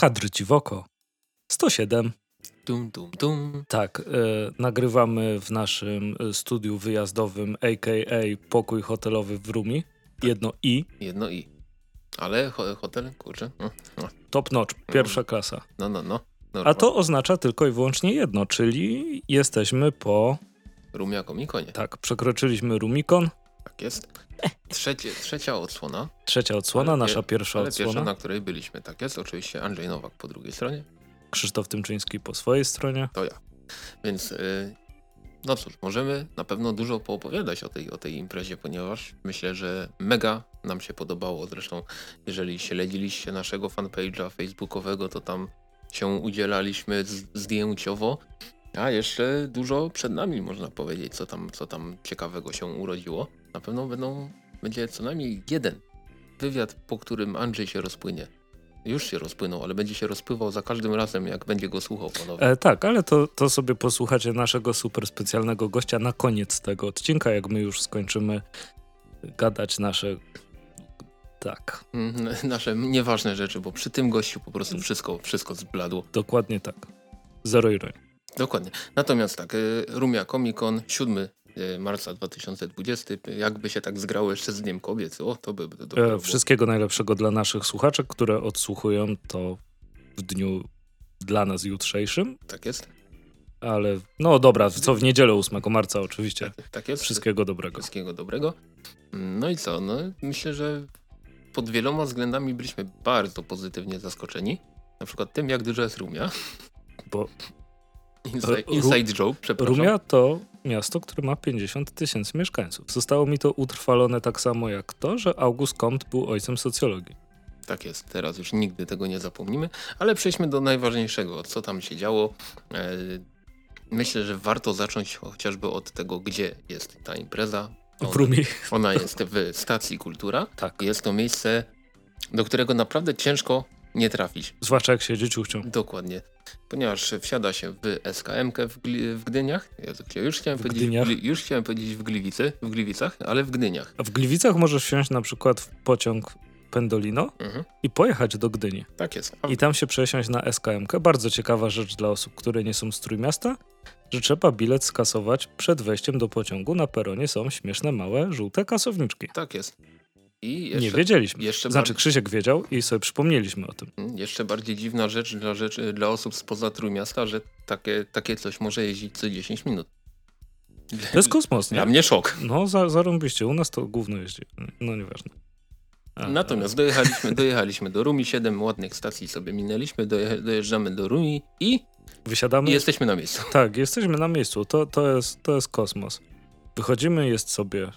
Kadr ci w oko. 107. Dum, dum, dum. Tak, e, nagrywamy w naszym e, studiu wyjazdowym, a.k.a. pokój hotelowy w Rumi. Jedno i. Jedno i. Ale ho hotel, kurczę. No, no, Top notch, pierwsza klasa. no, no. no. A to oznacza tylko i wyłącznie jedno, czyli jesteśmy po... Rumia Komikonie. Tak, przekroczyliśmy Rumikon. Tak jest. Trzecie, trzecia odsłona. Trzecia odsłona, Ale nasza pierwsza ale odsłona. pierwsza, na której byliśmy. Tak jest. Oczywiście Andrzej Nowak po drugiej stronie. Krzysztof Tymczyński po swojej stronie. To ja. Więc y, no cóż, możemy na pewno dużo poopowiadać o tej, o tej imprezie, ponieważ myślę, że mega nam się podobało. Zresztą jeżeli śledziliście naszego fanpage'a facebookowego, to tam się udzielaliśmy zdjęciowo. A jeszcze dużo przed nami, można powiedzieć, co tam, co tam ciekawego się urodziło. Na pewno będą, będzie co najmniej jeden wywiad, po którym Andrzej się rozpłynie. Już się rozpłynął, ale będzie się rozpływał za każdym razem, jak będzie go słuchał ponownie. E, tak, ale to, to sobie posłuchacie naszego super specjalnego gościa na koniec tego odcinka, jak my już skończymy gadać nasze... Tak, Mm, Nasze nieważne rzeczy, bo przy tym gościu po prostu wszystko, wszystko zbladło. dokładnie tak. Zero ironii. Dokładnie. Natomiast tak, y, Rumia Comic Con 7 y, marca 2020, jakby się tak zgrało jeszcze z Dniem Kobiet, o to by to E, było. wszystkiego najlepszego dla naszych słuchaczek, które odsłuchują to w dniu dla nas jutrzejszym, Tak jest? ale no dobra, co w niedzielę 8 marca oczywiście. Tak, tak jest. Wszystkiego dobrego. Wszystkiego dobrego. No i co? No, myślę, że pod wieloma względami byliśmy bardzo pozytywnie zaskoczeni. Na przykład tym, jak duża jest Rumia. Bo Inside, inside joke, przepraszam. Rumia to miasto, które ma 50 tysięcy mieszkańców. Zostało mi to utrwalone tak samo jak to, że August Comte był ojcem socjologii. Tak jest, teraz już nigdy tego nie zapomnimy, ale przejdźmy do najważniejszego, co tam się działo. E, Myślę, że warto zacząć chociażby od tego, gdzie jest ta impreza. W Ona, Rumi. ona jest w stacji Kultura. Tak. Jest to miejsce, do którego naprawdę ciężko nie trafić. Zwłaszcza jak się dzieciuchcią. Dokładnie. Ponieważ wsiada się w SKM w, Gli w Gdyniach. Jezu, gdzie- już chciałem W powiedzieć Gdyniach? Gli już chciałem powiedzieć w Gliwicy, w Gliwicach, ale w Gdyniach. A w Gliwicach możesz wsiąść na przykład w pociąg Pendolino Mhm. i pojechać do Gdyni. Tak jest. I tam się przesiąść na SKM. -kę. Bardzo ciekawa rzecz dla osób, które nie są z Trójmiasta, że trzeba bilet skasować przed wejściem do pociągu. Na peronie są śmieszne, małe, żółte kasowniczki. Tak jest. I jeszcze, nie wiedzieliśmy. jeszcze Znaczy Krzysiek wiedział i sobie przypomnieliśmy o tym. Mm, Jeszcze bardziej dziwna rzecz dla, rzeczy, dla osób spoza Trójmiasta, że takie, takie coś może jeździć co 10 minut. To jest kosmos, Dla nie? mnie szok. No, za, zarąbiście. U nas to gówno jeździ. No, nieważne. A, Natomiast dojechaliśmy, dojechaliśmy do Rumi, 7 ładnych stacji sobie minęliśmy, doje, dojeżdżamy do Rumi i, Wysiadamy. i jesteśmy na miejscu. Tak, jesteśmy na miejscu. To, to, jest, to jest kosmos. Wychodzimy, jest sobie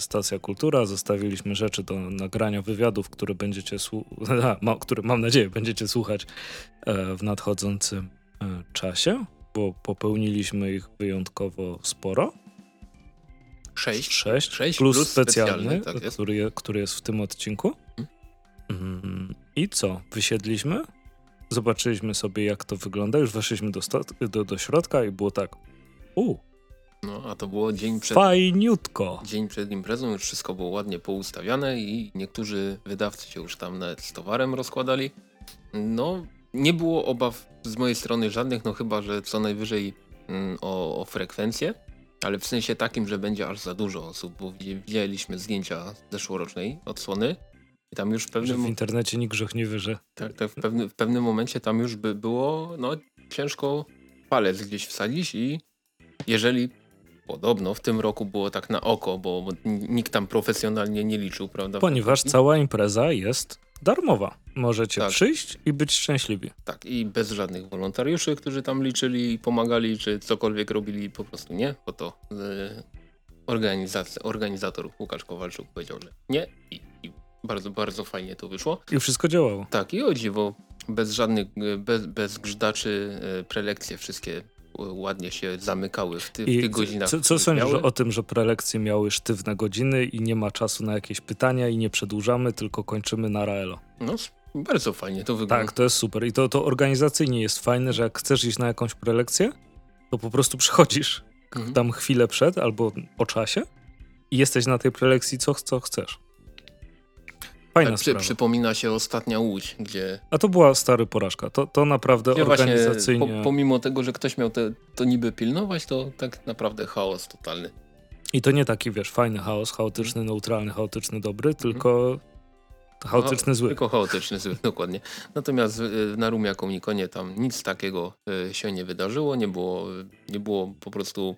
stacja kultura. Zostawiliśmy rzeczy do nagrania wywiadów, które będziecie ma, które mam nadzieję będziecie słuchać e, w nadchodzącym e, czasie, bo popełniliśmy ich wyjątkowo sporo. 6. Sześć, Sześć plus, plus specjalny, specjalny, tak jest. który, je, który jest w tym odcinku. Mm, I co? Wysiedliśmy, zobaczyliśmy sobie jak to wygląda, już weszliśmy do, do, do środka i było tak, u, No, a to było dzień przed, fajniutko. dzień przed imprezą, już wszystko było ładnie poustawiane i niektórzy wydawcy się już tam nawet z towarem rozkładali. No, nie było obaw z mojej strony żadnych, no chyba, że co najwyżej mm, o, o frekwencję, ale w sensie takim, że będzie aż za dużo osób, bo widzi- widzieliśmy zdjęcia z zeszłorocznej odsłony i tam już w Że pewnym, w internecie nikt grzechliwy, że tak, tak, w, pewnym, w pewnym momencie tam już by było no, ciężko palec gdzieś wsadzić i jeżeli podobno w tym roku było tak na oko, bo, nikt tam profesjonalnie nie liczył, prawda? ponieważ cała impreza jest darmowa. Możecie Tak. przyjść i być szczęśliwi. Tak, i bez żadnych wolontariuszy, którzy tam liczyli i pomagali, czy cokolwiek robili, po prostu nie, bo to e, organizacja, organizator Łukasz Kowalczuk powiedział, że nie i, i bardzo, bardzo fajnie to wyszło. I wszystko działało. Tak, i o dziwo, bez żadnych, e, bez, bez grzdaczy, e, prelekcje wszystkie ładnie się zamykały w, ty, w tych godzinach. co, co sądzisz o tym, że prelekcje miały sztywne godziny i nie ma czasu na jakieś pytania i nie przedłużamy, tylko kończymy na Raelo? No, bardzo fajnie to wygląda. Tak, to jest super. I to, to organizacyjnie jest fajne, że jak chcesz iść na jakąś prelekcję, to po prostu przychodzisz Mhm. tam chwilę przed albo po czasie i jesteś na tej prelekcji co, co chcesz. Fajna tak, przy, przypomina się ostatnia łódź, gdzie... A to była stary porażka. To, to naprawdę gdzie właśnie organizacyjnie... po, pomimo tego, że ktoś miał te, to niby pilnować, to tak naprawdę chaos totalny. I to nie taki, wiesz, fajny chaos, chaotyczny, neutralny, chaotyczny, dobry, Mhm. tylko chaotyczny, zły. Tylko chaotyczny, zły, dokładnie. Natomiast y, na Rumia Komunikonie tam nic takiego y, się nie wydarzyło, nie było, nie było po prostu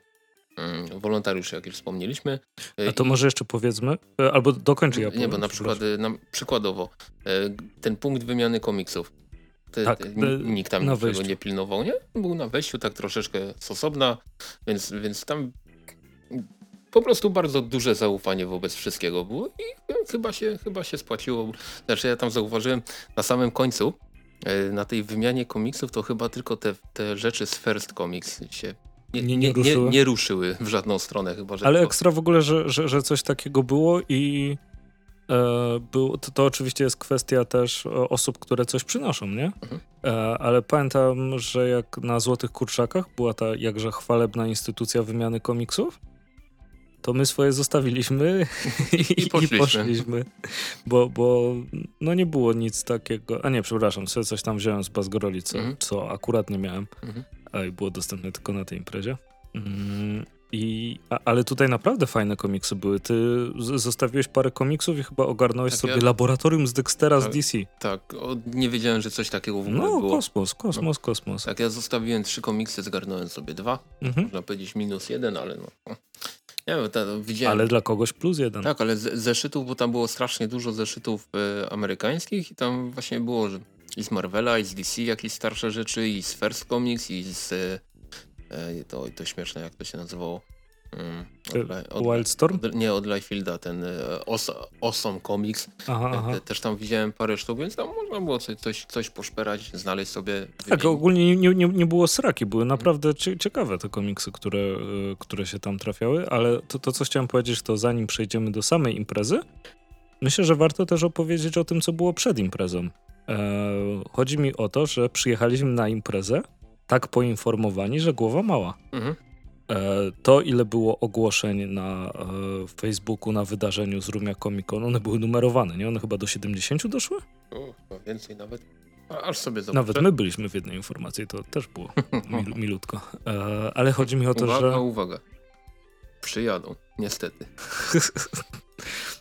wolontariuszy, jak już wspomnieliśmy. A to może jeszcze powiedzmy, e, albo dokończę ja Nie, powiem, bo na przykład, na, przykładowo, y, ten punkt wymiany komiksów. Ty, Tak, ni- nikt tam niczego wejściu. nie pilnował, nie? Był na wejściu tak troszeczkę z osobna, więc, więc tam po prostu bardzo duże zaufanie wobec wszystkiego było i chyba się, chyba się spłaciło. Znaczy ja tam zauważyłem na samym końcu, na tej wymianie komiksów to chyba tylko te, te rzeczy z First Comics się nie, Nie- nie, nie nie, ruszyły? nie ruszyły w żadną stronę chyba, że Ale ekstra w ogóle, że, że, że coś takiego było i e, było, to, to oczywiście jest kwestia też e, osób, które coś przynoszą, nie? Mhm. E, ale pamiętam, że jak na Złotych Kurczakach była ta jakże chwalebna instytucja wymiany komiksów, to my swoje zostawiliśmy i, I poszliśmy. i poszliśmy. Bo, bo no nie było nic takiego. A nie, przepraszam, sobie coś tam wziąłem z Bazgoroli, co, Mhm. co akurat nie miałem, Mhm. A i było dostępne tylko na tej imprezie. Mm, I, a, ale tutaj naprawdę fajne komiksy były. Ty z, zostawiłeś parę komiksów i chyba ogarnąłeś Tak, sobie ja- laboratorium z Dextera z Tak. DC. Tak, o, nie wiedziałem, że coś takiego w ogóle No, było. kosmos, kosmos, kosmos. Tak, ja zostawiłem trzy komiksy, zgarnąłem sobie dwa. Mhm. Można powiedzieć minus jeden, ale no. no. Nie wiem, ta, widziałem. Ale dla kogoś plus jeden. Tak, ale z, zeszytów, bo tam było strasznie dużo zeszytów e, amerykańskich i tam właśnie było, że i z Marvela, i z DC jakieś starsze rzeczy, i z First Comics, i z... E, e, to, to śmieszne, jak to się nazywało. Mm, E, od, Wildstorm? od, nie, od Liefilda, ten e, Os, Awesome Comics. Aha, aha. Te, też tam widziałem parę sztuk, więc tam można było coś, coś, coś poszperać, znaleźć sobie. Tak, wymienić. ogólnie nie, nie, nie było sraki, były naprawdę cie, ciekawe te komiksy, które, które się tam trafiały, ale to, to, co chciałem powiedzieć, to zanim przejdziemy do samej imprezy, myślę, że warto też opowiedzieć o tym, co było przed imprezą. E, chodzi mi o to, że przyjechaliśmy na imprezę tak poinformowani, że głowa mała. Mhm. E, to, ile było ogłoszeń na e, Facebooku na wydarzeniu z Rumia Comic Con, one były numerowane, nie? One chyba do 70 doszły? O, więcej nawet. A, aż sobie zobaczę. Nawet my byliśmy w jednej informacji, to też było mil, milutko. E, ale chodzi mi o to, uwaga, że... uwaga. Przyjadą, niestety.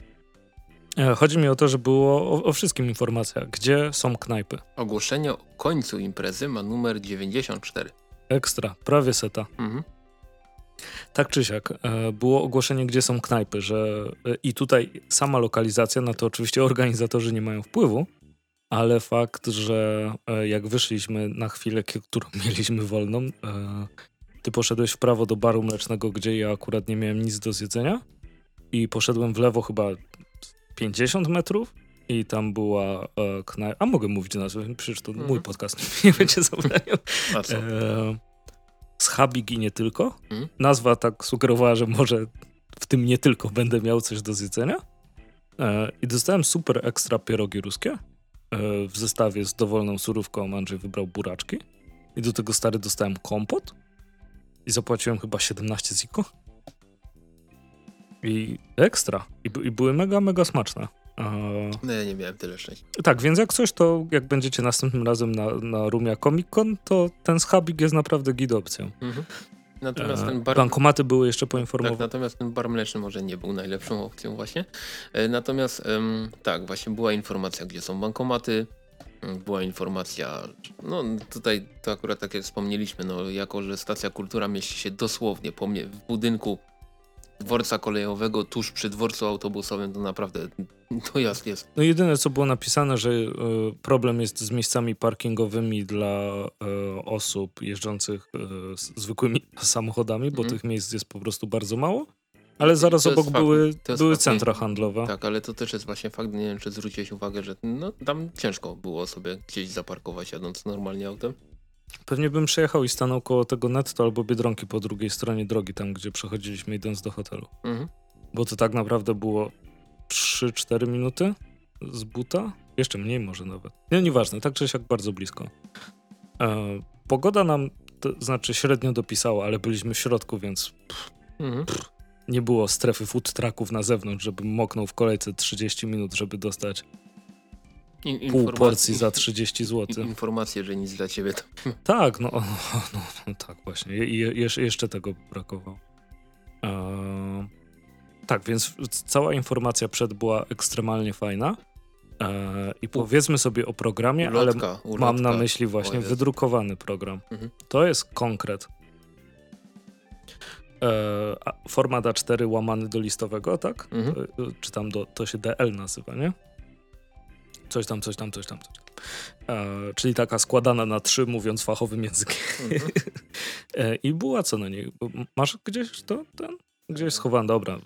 E, chodzi mi o to, że było o, o wszystkim informacja. Gdzie są knajpy? Ogłoszenie o końcu imprezy ma numer 94. Ekstra, prawie seta. Mhm. Tak czy siak, e, było ogłoszenie, gdzie są knajpy, że e, i tutaj sama lokalizacja, na to oczywiście organizatorzy nie mają wpływu, ale fakt, że jak wyszliśmy na chwilę, którą mieliśmy wolną, ty poszedłeś w prawo do baru mlecznego, gdzie ja akurat nie miałem nic do zjedzenia i poszedłem w lewo chyba 50 metrów i tam była e, knajpa, a mogę mówić nazwę, przecież to Mhm. mój podcast, nie będzie zabraniał. E, z Habig i nie tylko. Mhm. Nazwa tak sugerowała, że może w tym nie tylko będę miał coś do zjedzenia. E, I dostałem super ekstra pierogi ruskie e, w zestawie z dowolną surówką. Andrzej wybrał buraczki. I do tego stary dostałem kompot. I zapłaciłem chyba 17 ziko. I ekstra. I, I były mega, mega smaczne. No ja nie miałem tyle szczęścia. tak, więc jak coś, to jak będziecie następnym razem na, na Rumia Comic Con, to ten schabik jest naprawdę git opcją. Mhm. Natomiast E, ten bar... Bankomaty były jeszcze Tak, poinformowane. natomiast ten bar mleczny może nie był najlepszą opcją właśnie. E, Natomiast tak, właśnie była informacja, gdzie są bankomaty, m, była informacja, no tutaj to akurat tak jak wspomnieliśmy, no jako, że stacja kultura mieści się dosłownie po mnie w budynku dworca kolejowego tuż przy dworcu autobusowym, to naprawdę dojazd jest. No jedyne co było napisane, że e, problem jest z miejscami parkingowymi dla e, osób jeżdżących e, zwykłymi samochodami, bo Mhm. tych miejsc jest po prostu bardzo mało. Ale I zaraz to obok fakt, były, to były fakt, centra nie- handlowe. Tak, ale to też jest właśnie fakt, nie wiem czy zwróciłeś uwagę, że no, tam ciężko było sobie gdzieś zaparkować jadąc normalnie autem. Pewnie bym przejechał i stanął koło tego netto albo Biedronki po drugiej stronie drogi, tam gdzie przechodziliśmy idąc do hotelu. Mhm. Bo to tak naprawdę było 3-4 minuty z buta. Jeszcze mniej może nawet. Nie, nieważne, tak czy siak bardzo blisko. E, pogoda nam, to znaczy średnio dopisała, ale byliśmy w środku, więc Mhm. nie było strefy food trucków na zewnątrz, żebym moknął w kolejce 30 minut, żeby dostać In, pół porcji za 30 zł. Informacje, że nic dla ciebie to... Tak, no, no, no, no tak właśnie. I je, jeszcze tego brakowało. Eee, tak, więc cała informacja przed była ekstremalnie fajna. Eee, I powiedzmy sobie o programie, ulotka, ale ulotka. mam na myśli właśnie wydrukowany program. Mhm. To jest konkret. Eee, format A4 łamany do listowego, tak? Mhm. E, czy tam do, to się DL nazywa, nie? Coś tam, coś tam, coś tam. Coś tam. E, czyli taka składana na trzy, mówiąc fachowym językiem. Mhm. e, I była co na niej? Masz gdzieś to? Ten? Gdzieś schowany, dobra.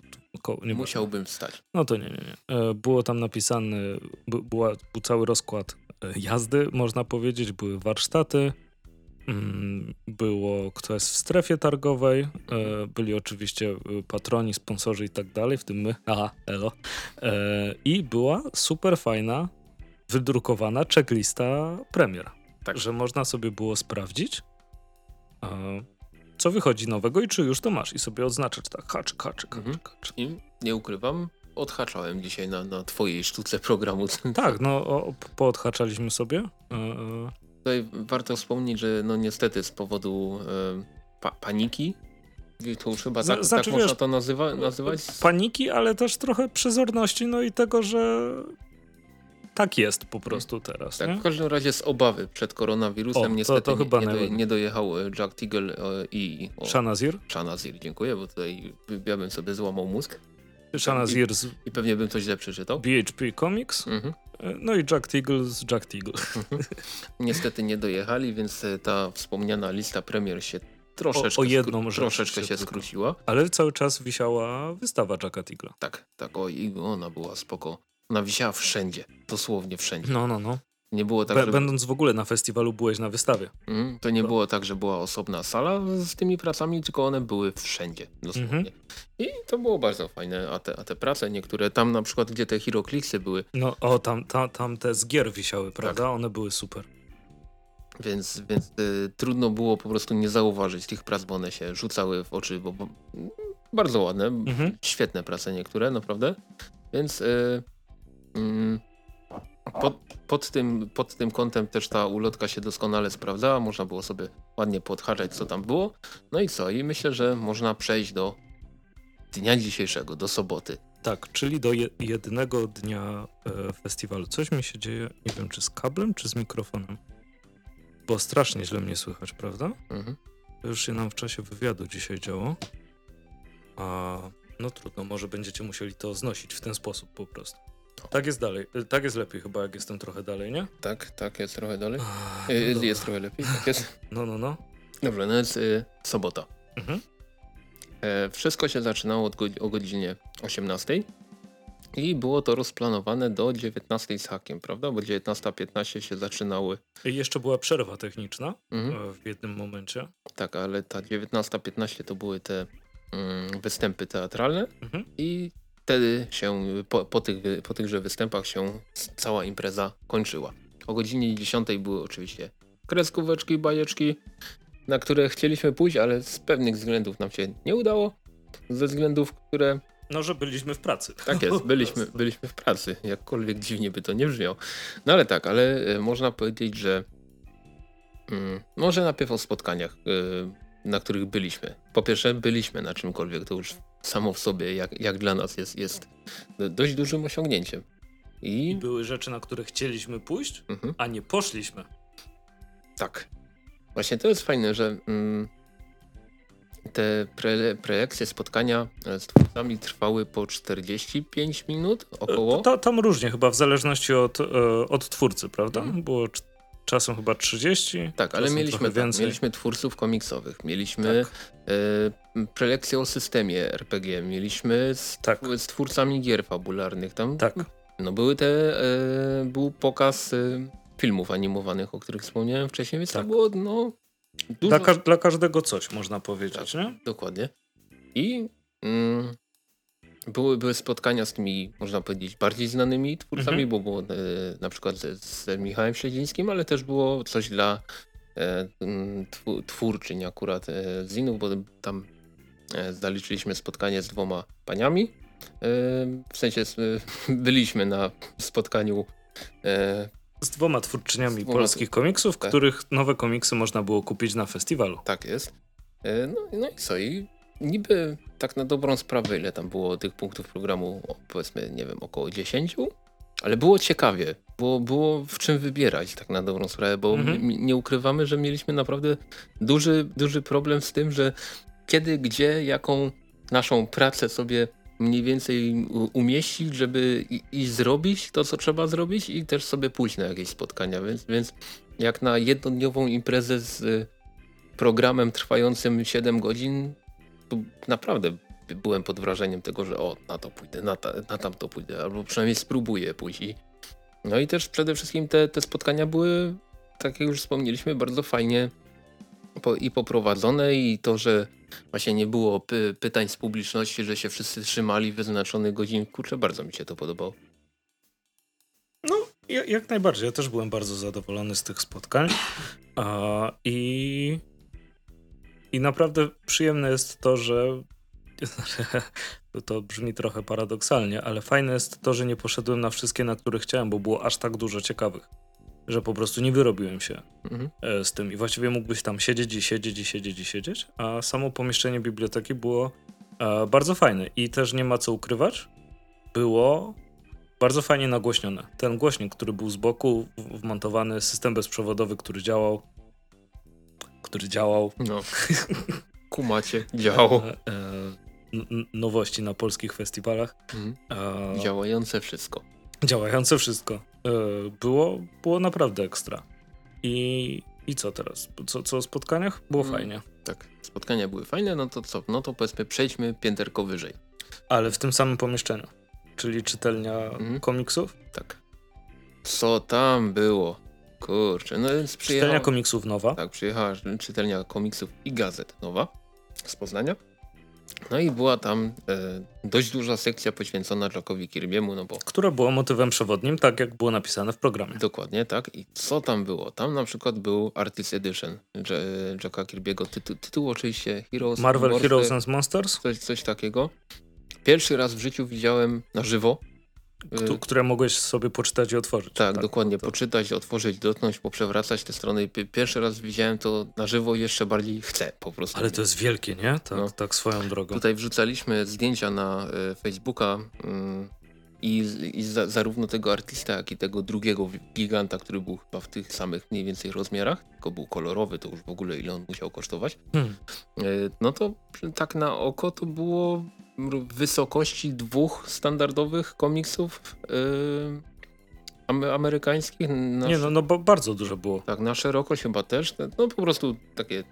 Nie Musiałbym wstać. No to nie, nie, nie. E, było tam napisane, była, był cały rozkład e, jazdy, można powiedzieć, były warsztaty, mm, było kto jest w strefie targowej, e, byli oczywiście patroni, sponsorzy i tak dalej, w tym my, aha, elo. I była super fajna wydrukowana checklista premier. Tak. Że można sobie było sprawdzić, co wychodzi nowego i czy już to masz. I sobie odznaczać tak, haczyk, haczyk, mhm. haczyk. I nie ukrywam, odhaczałem dzisiaj na, na twojej sztuce programu. Tak, no o, poodhaczaliśmy sobie. E, e. Tutaj warto wspomnieć, że no niestety z powodu e, pa paniki to już chyba tak, znaczy, tak wiesz, można to nazywa, nazywać? Paniki, ale też trochę przezorności, no i tego, że tak jest po prostu teraz. Tak, nie? w każdym razie z obawy przed koronawirusem o, niestety to, to chyba nie, nie, nie, dojechał e, Jack Teagle e, i... O, Shanazir? Shanazir, dziękuję, bo tutaj ja bym sobie złamał mózg. Shanazir z... I pewnie bym coś źle przeczytał. BHP Comics. Mhm. E, no i Jack Teagle z Jack Teagle. Mhm. Niestety nie dojechali, więc ta wspomniana lista premier się troszeczkę, o, o jedną troszeczkę się skróciła. Ale cały czas wisiała wystawa Jacka Teagla. Tak, tak, o, i ona była spoko ona wisiała wszędzie, dosłownie wszędzie. No, no, no. Nie było tak, że... Będąc w ogóle na festiwalu, byłeś na wystawie. Mm, to nie to... było tak, że była osobna sala z tymi pracami, tylko one były wszędzie, dosłownie. Mhm. I to było bardzo fajne, a te, a te prace niektóre, tam na przykład, gdzie te Heroclixy były... No, o, tam, tam, tam te z gier wisiały, prawda? Tak. One były super. Więc, więc y, trudno było po prostu nie zauważyć tych prac, bo one się rzucały w oczy, bo, bo bardzo ładne, mhm. świetne prace niektóre, naprawdę. Więc... Y, Mm, pod, pod, tym, pod tym kątem też ta ulotka się doskonale sprawdzała, można było sobie ładnie podhaczać co tam było. No i co? I myślę, że można przejść do dnia dzisiejszego, do soboty. Tak, czyli do je jednego dnia e, festiwalu. Coś mi się dzieje, nie wiem czy z kablem, czy z mikrofonem. Bo strasznie źle mnie słychać, prawda? Mhm. To już się nam w czasie wywiadu dzisiaj działo. A no trudno, może będziecie musieli to znosić w ten sposób po prostu. Tak jest dalej. Tak jest lepiej chyba, jak jestem trochę dalej, nie? Tak, tak, jest trochę dalej. no jest, jest trochę lepiej, tak jest. No, no, no. Dobrze, no jest y, sobota. Mhm. E, wszystko się zaczynało od o godzinie 18 i było to rozplanowane do 19 z hakiem, prawda? Bo 19.15 się zaczynały. I jeszcze była przerwa techniczna mhm. E, w jednym momencie. Tak, ale ta 19.15 to były te mm, występy teatralne mhm. i wtedy się, po, po, tych, po tychże występach się cała impreza kończyła. O godzinie 10 były oczywiście kreskóweczki, bajeczki, na które chcieliśmy pójść, ale z pewnych względów nam się nie udało. Ze względów, które... No, że byliśmy w pracy. Tak jest, byliśmy, byliśmy w pracy. Jakkolwiek dziwnie by to nie brzmiało. No ale tak, ale e, można powiedzieć, że mm, może najpierw o spotkaniach, y, na których byliśmy. Po pierwsze, byliśmy na czymkolwiek, to już samo w sobie, jak, jak dla nas jest, jest dość dużym osiągnięciem. I... I były rzeczy, na które chcieliśmy pójść, mhm. a nie poszliśmy. Tak. Właśnie to jest fajne, że mm, te pre, prelekcje, spotkania z twórcami trwały po 45 minut około. To, tam różnie chyba, w zależności od, e, od twórcy, prawda? Mhm. Było czasem chyba 30. Tak, ale mieliśmy, tak, mieliśmy twórców komiksowych, mieliśmy tak. e, prelekcje o systemie RPG, mieliśmy z, tak. z twórcami gier fabularnych. Tam tak. no, były te, e, był pokaz e, filmów animowanych, o których wspomniałem wcześniej, więc tak. to było no, dużo... Dla, ka dla każdego coś, można powiedzieć, tak, nie? Dokładnie. I mm, były, były spotkania z tymi, można powiedzieć, bardziej znanymi twórcami, mhm. bo było e, na przykład z, z Michałem Śledzińskim, ale też było coś dla e, twórczyń akurat e, z innych, bo tam e, zaliczyliśmy spotkanie z dwoma paniami. E, w sensie byliśmy na spotkaniu E, z dwoma twórczyniami z dwoma polskich komiksów, tak. których nowe komiksy można było kupić na festiwalu. tak jest. E, no, no i co? I niby tak na dobrą sprawę, ile tam było tych punktów programu, powiedzmy, nie wiem, około 10, ale było ciekawie. Było, było w czym wybierać tak na dobrą sprawę, bo Mhm. nie ukrywamy, że mieliśmy naprawdę duży, duży problem z tym, że kiedy, gdzie, jaką naszą pracę sobie mniej więcej umieścić, żeby i, i zrobić to, co trzeba zrobić i też sobie pójść na jakieś spotkania, więc, więc jak na jednodniową imprezę z y, programem trwającym 7 godzin, naprawdę by- byłem pod wrażeniem tego, że o, na to pójdę, na, ta, na tamto pójdę, albo przynajmniej spróbuję. I, no i też przede wszystkim te, te spotkania były, tak jak już wspomnieliśmy, bardzo fajnie po, i poprowadzone i to, że właśnie nie było py, pytań z publiczności, że się wszyscy trzymali wyznaczonych godzin, kurczę, bardzo mi się to podobało. No, ja- jak najbardziej. Ja też byłem bardzo zadowolony z tych spotkań. A, I i naprawdę przyjemne jest to, że to brzmi trochę paradoksalnie, ale fajne jest to, że nie poszedłem na wszystkie, na które chciałem, bo było aż tak dużo ciekawych, że po prostu nie wyrobiłem się Mhm. e, z tym i właściwie mógłbyś tam siedzieć i siedzieć i siedzieć i siedzieć, a samo pomieszczenie biblioteki było e, bardzo fajne i też nie ma co ukrywać, było bardzo fajnie nagłośnione. Ten głośnik, który był z boku, wmontowany system bezprzewodowy, który działał, który działał. No. Kumacie, działało. E, e, nowości na polskich festiwalach. E, Działające wszystko. działające wszystko. E, było, było naprawdę ekstra. I, I co teraz? Co, co o spotkaniach? Było Mm. fajnie. Tak, spotkania były fajne, no to co? No to powiedzmy przejdźmy pięterko wyżej. Ale w tym samym pomieszczeniu. Czyli czytelnia Mhm. komiksów. Tak. Co tam było? Kurczę, no więc Czytelnia komiksów nowa. Tak, przyjechała czytelnia komiksów i gazet nowa z Poznania. No i była tam e, dość duża sekcja poświęcona Jackowi Kirby'emu, no bo Które było motywem przewodnim, tak jak było napisane w programie. dokładnie tak. I co tam było? Tam na przykład był Artist Edition Jacka Kirby'ego. Tytu, tytuł oczywiście Heroes Marvel Morphe, Heroes and Monsters, coś, coś takiego. Pierwszy raz w życiu widziałem na żywo. Któ- E, które mogłeś sobie poczytać i otworzyć. Tak, dokładnie. to- Poczytać, otworzyć, dotknąć, poprzewracać te strony. Pi- Pierwszy raz widziałem to na żywo jeszcze bardziej chcę po prostu. Ale to jest wielkie, nie? Tak, No. tak swoją drogą. Tutaj wrzucaliśmy zdjęcia na e, Facebooka mm, i, i za, zarówno tego artysta, jak i tego drugiego giganta, który był chyba w tych samych mniej więcej rozmiarach, tylko był kolorowy, to już w ogóle ile on musiał kosztować. Hmm. E, no to tak na oko to było wysokości dwóch standardowych komiksów ame- amerykańskich. Na, Nie, no, no bo bardzo dużo było. Tak, na szerokość chyba też. No po prostu takie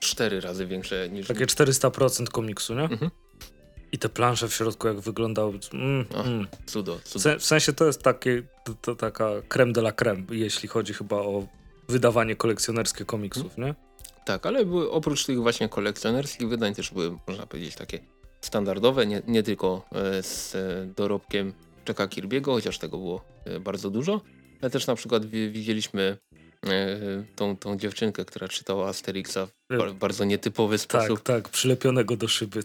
cztery razy większe niż... Takie 400% komiksu, nie? Mhm. I te plansze w środku, jak wyglądały. Mm, Ach, mm. Cudo, W, cudo. w sensie to jest takie, to, to taka creme de la creme, jeśli chodzi chyba o wydawanie kolekcjonerskie komiksów, nie? Tak, ale były, oprócz tych właśnie kolekcjonerskich wydań też były, można powiedzieć, takie standardowe, nie, nie tylko e, z e, dorobkiem Jacka Kirby'ego, chociaż tego było e, bardzo dużo, ale też na przykład wi widzieliśmy tą, tą dziewczynkę, która czytała Asterixa w ba bardzo nietypowy Tak, sposób, tak, przylepionego do szyby.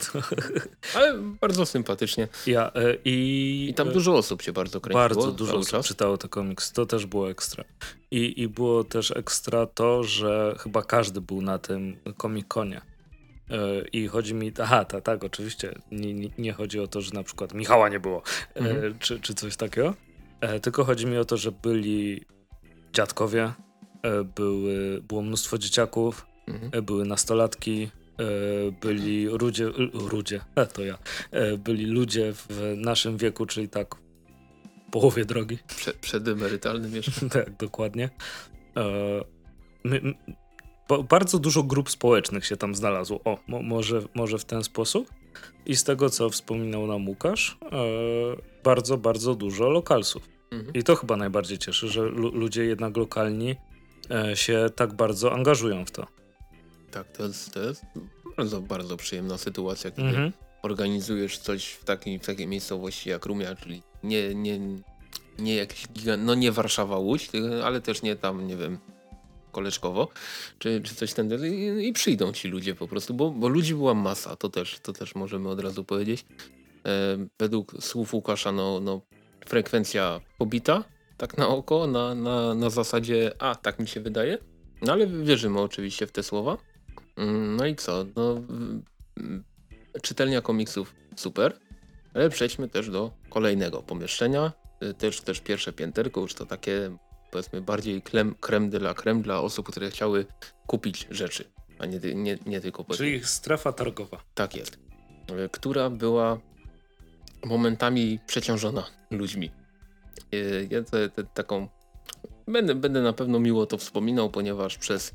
Ale bardzo sympatycznie. Ja, e, i, I tam dużo osób się bardzo kręciło Bardzo dużo osób czas. czytało te komiks. To też było ekstra. I, I było też ekstra to, że chyba każdy był na tym Comic-Conie. E, I chodzi mi, aha, ta, tak, oczywiście, nie, nie, nie chodzi o to, że na przykład Michała nie było, e, Mhm. czy, czy coś takiego, e, tylko chodzi mi o to, że byli dziadkowie, były, było mnóstwo dzieciaków, Mhm. były nastolatki, byli ludzie, ludzie, to ja, byli ludzie w naszym wieku, czyli tak w połowie drogi, Prze przedemerytalnym jeszcze. tak, dokładnie. My, bardzo dużo grup społecznych się tam znalazło. O, mo, może, może w ten sposób. I z tego, co wspominał nam Łukasz, e, bardzo, bardzo dużo lokalsów. Mhm. I to chyba najbardziej cieszy, że lu- ludzie jednak lokalni e, się tak bardzo angażują w to. Tak, to jest, to jest bardzo, bardzo przyjemna sytuacja, kiedy Mhm. organizujesz coś w takiej, w takiej miejscowości jak Rumia, czyli nie, nie, nie jakiś gigant, no nie Warszawa Łódź, ale też nie tam, nie wiem, Koleczkowo, czy, czy coś ten i, i przyjdą ci ludzie po prostu, bo, bo ludzi była masa, to też, to też możemy od razu powiedzieć. E, według słów Łukasza, no, no frekwencja pobita, tak na oko, na, na, na zasadzie, a tak mi się wydaje, no ale wierzymy oczywiście w te słowa. Mm, no i co? No, czytelnia komiksów super, ale przejdźmy też do kolejnego pomieszczenia. Y, też, też pierwsze pięterko, już to takie powiedzmy bardziej krem, creme de la creme dla osób, które chciały kupić rzeczy, a nie, nie, nie tylko... Czyli strefa targowa. Tak jest. Y, która była momentami przeciążona ludźmi. Y, ja te, te, taką będę, będę na pewno miło to wspominał, ponieważ przez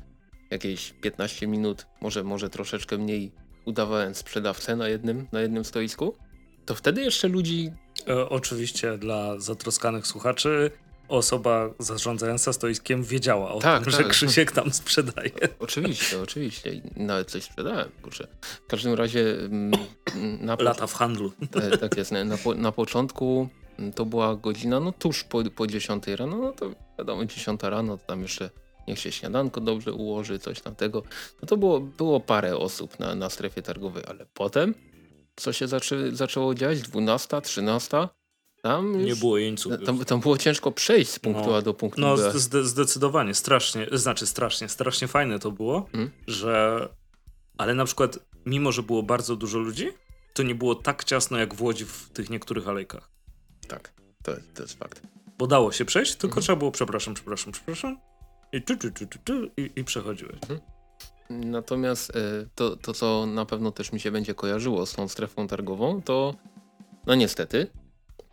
jakieś 15 minut, może, może troszeczkę mniej udawałem sprzedawcę na jednym, na jednym stoisku, to wtedy jeszcze ludzi... E, oczywiście dla zatroskanych słuchaczy osoba zarządzająca stoiskiem wiedziała o tak, tym, tak. że Krzysiek tam sprzedaje. Oczywiście, oczywiście. Nawet coś sprzedałem, kurczę. W każdym razie... Mm, na Lata w handlu. E, tak jest. Na, na początku to była godzina, no tuż po, po 10 rano, no to wiadomo, 10 rano, to tam jeszcze niech się śniadanko dobrze ułoży, coś tamtego. No to było, było parę osób na, na strefie targowej, ale potem co się zaczę, zaczęło dziać? 12, 13? Tam już, nie było jeńców. Tam, tam, było ciężko przejść z punktu no, A do punktu no, B. No zde zdecydowanie, strasznie, znaczy strasznie, strasznie fajne to było, hmm? że ale na przykład mimo, że było bardzo dużo ludzi, to nie było tak ciasno jak w Łodzi w tych niektórych alejkach. Tak, to, to jest fakt. Bo dało się przejść, tylko mhm. trzeba było przepraszam, przepraszam, przepraszam i, tu, tu, tu, tu, i, i przechodziłeś. Mhm. Natomiast y, to, to, co na pewno też mi się będzie kojarzyło z tą strefą targową, to no niestety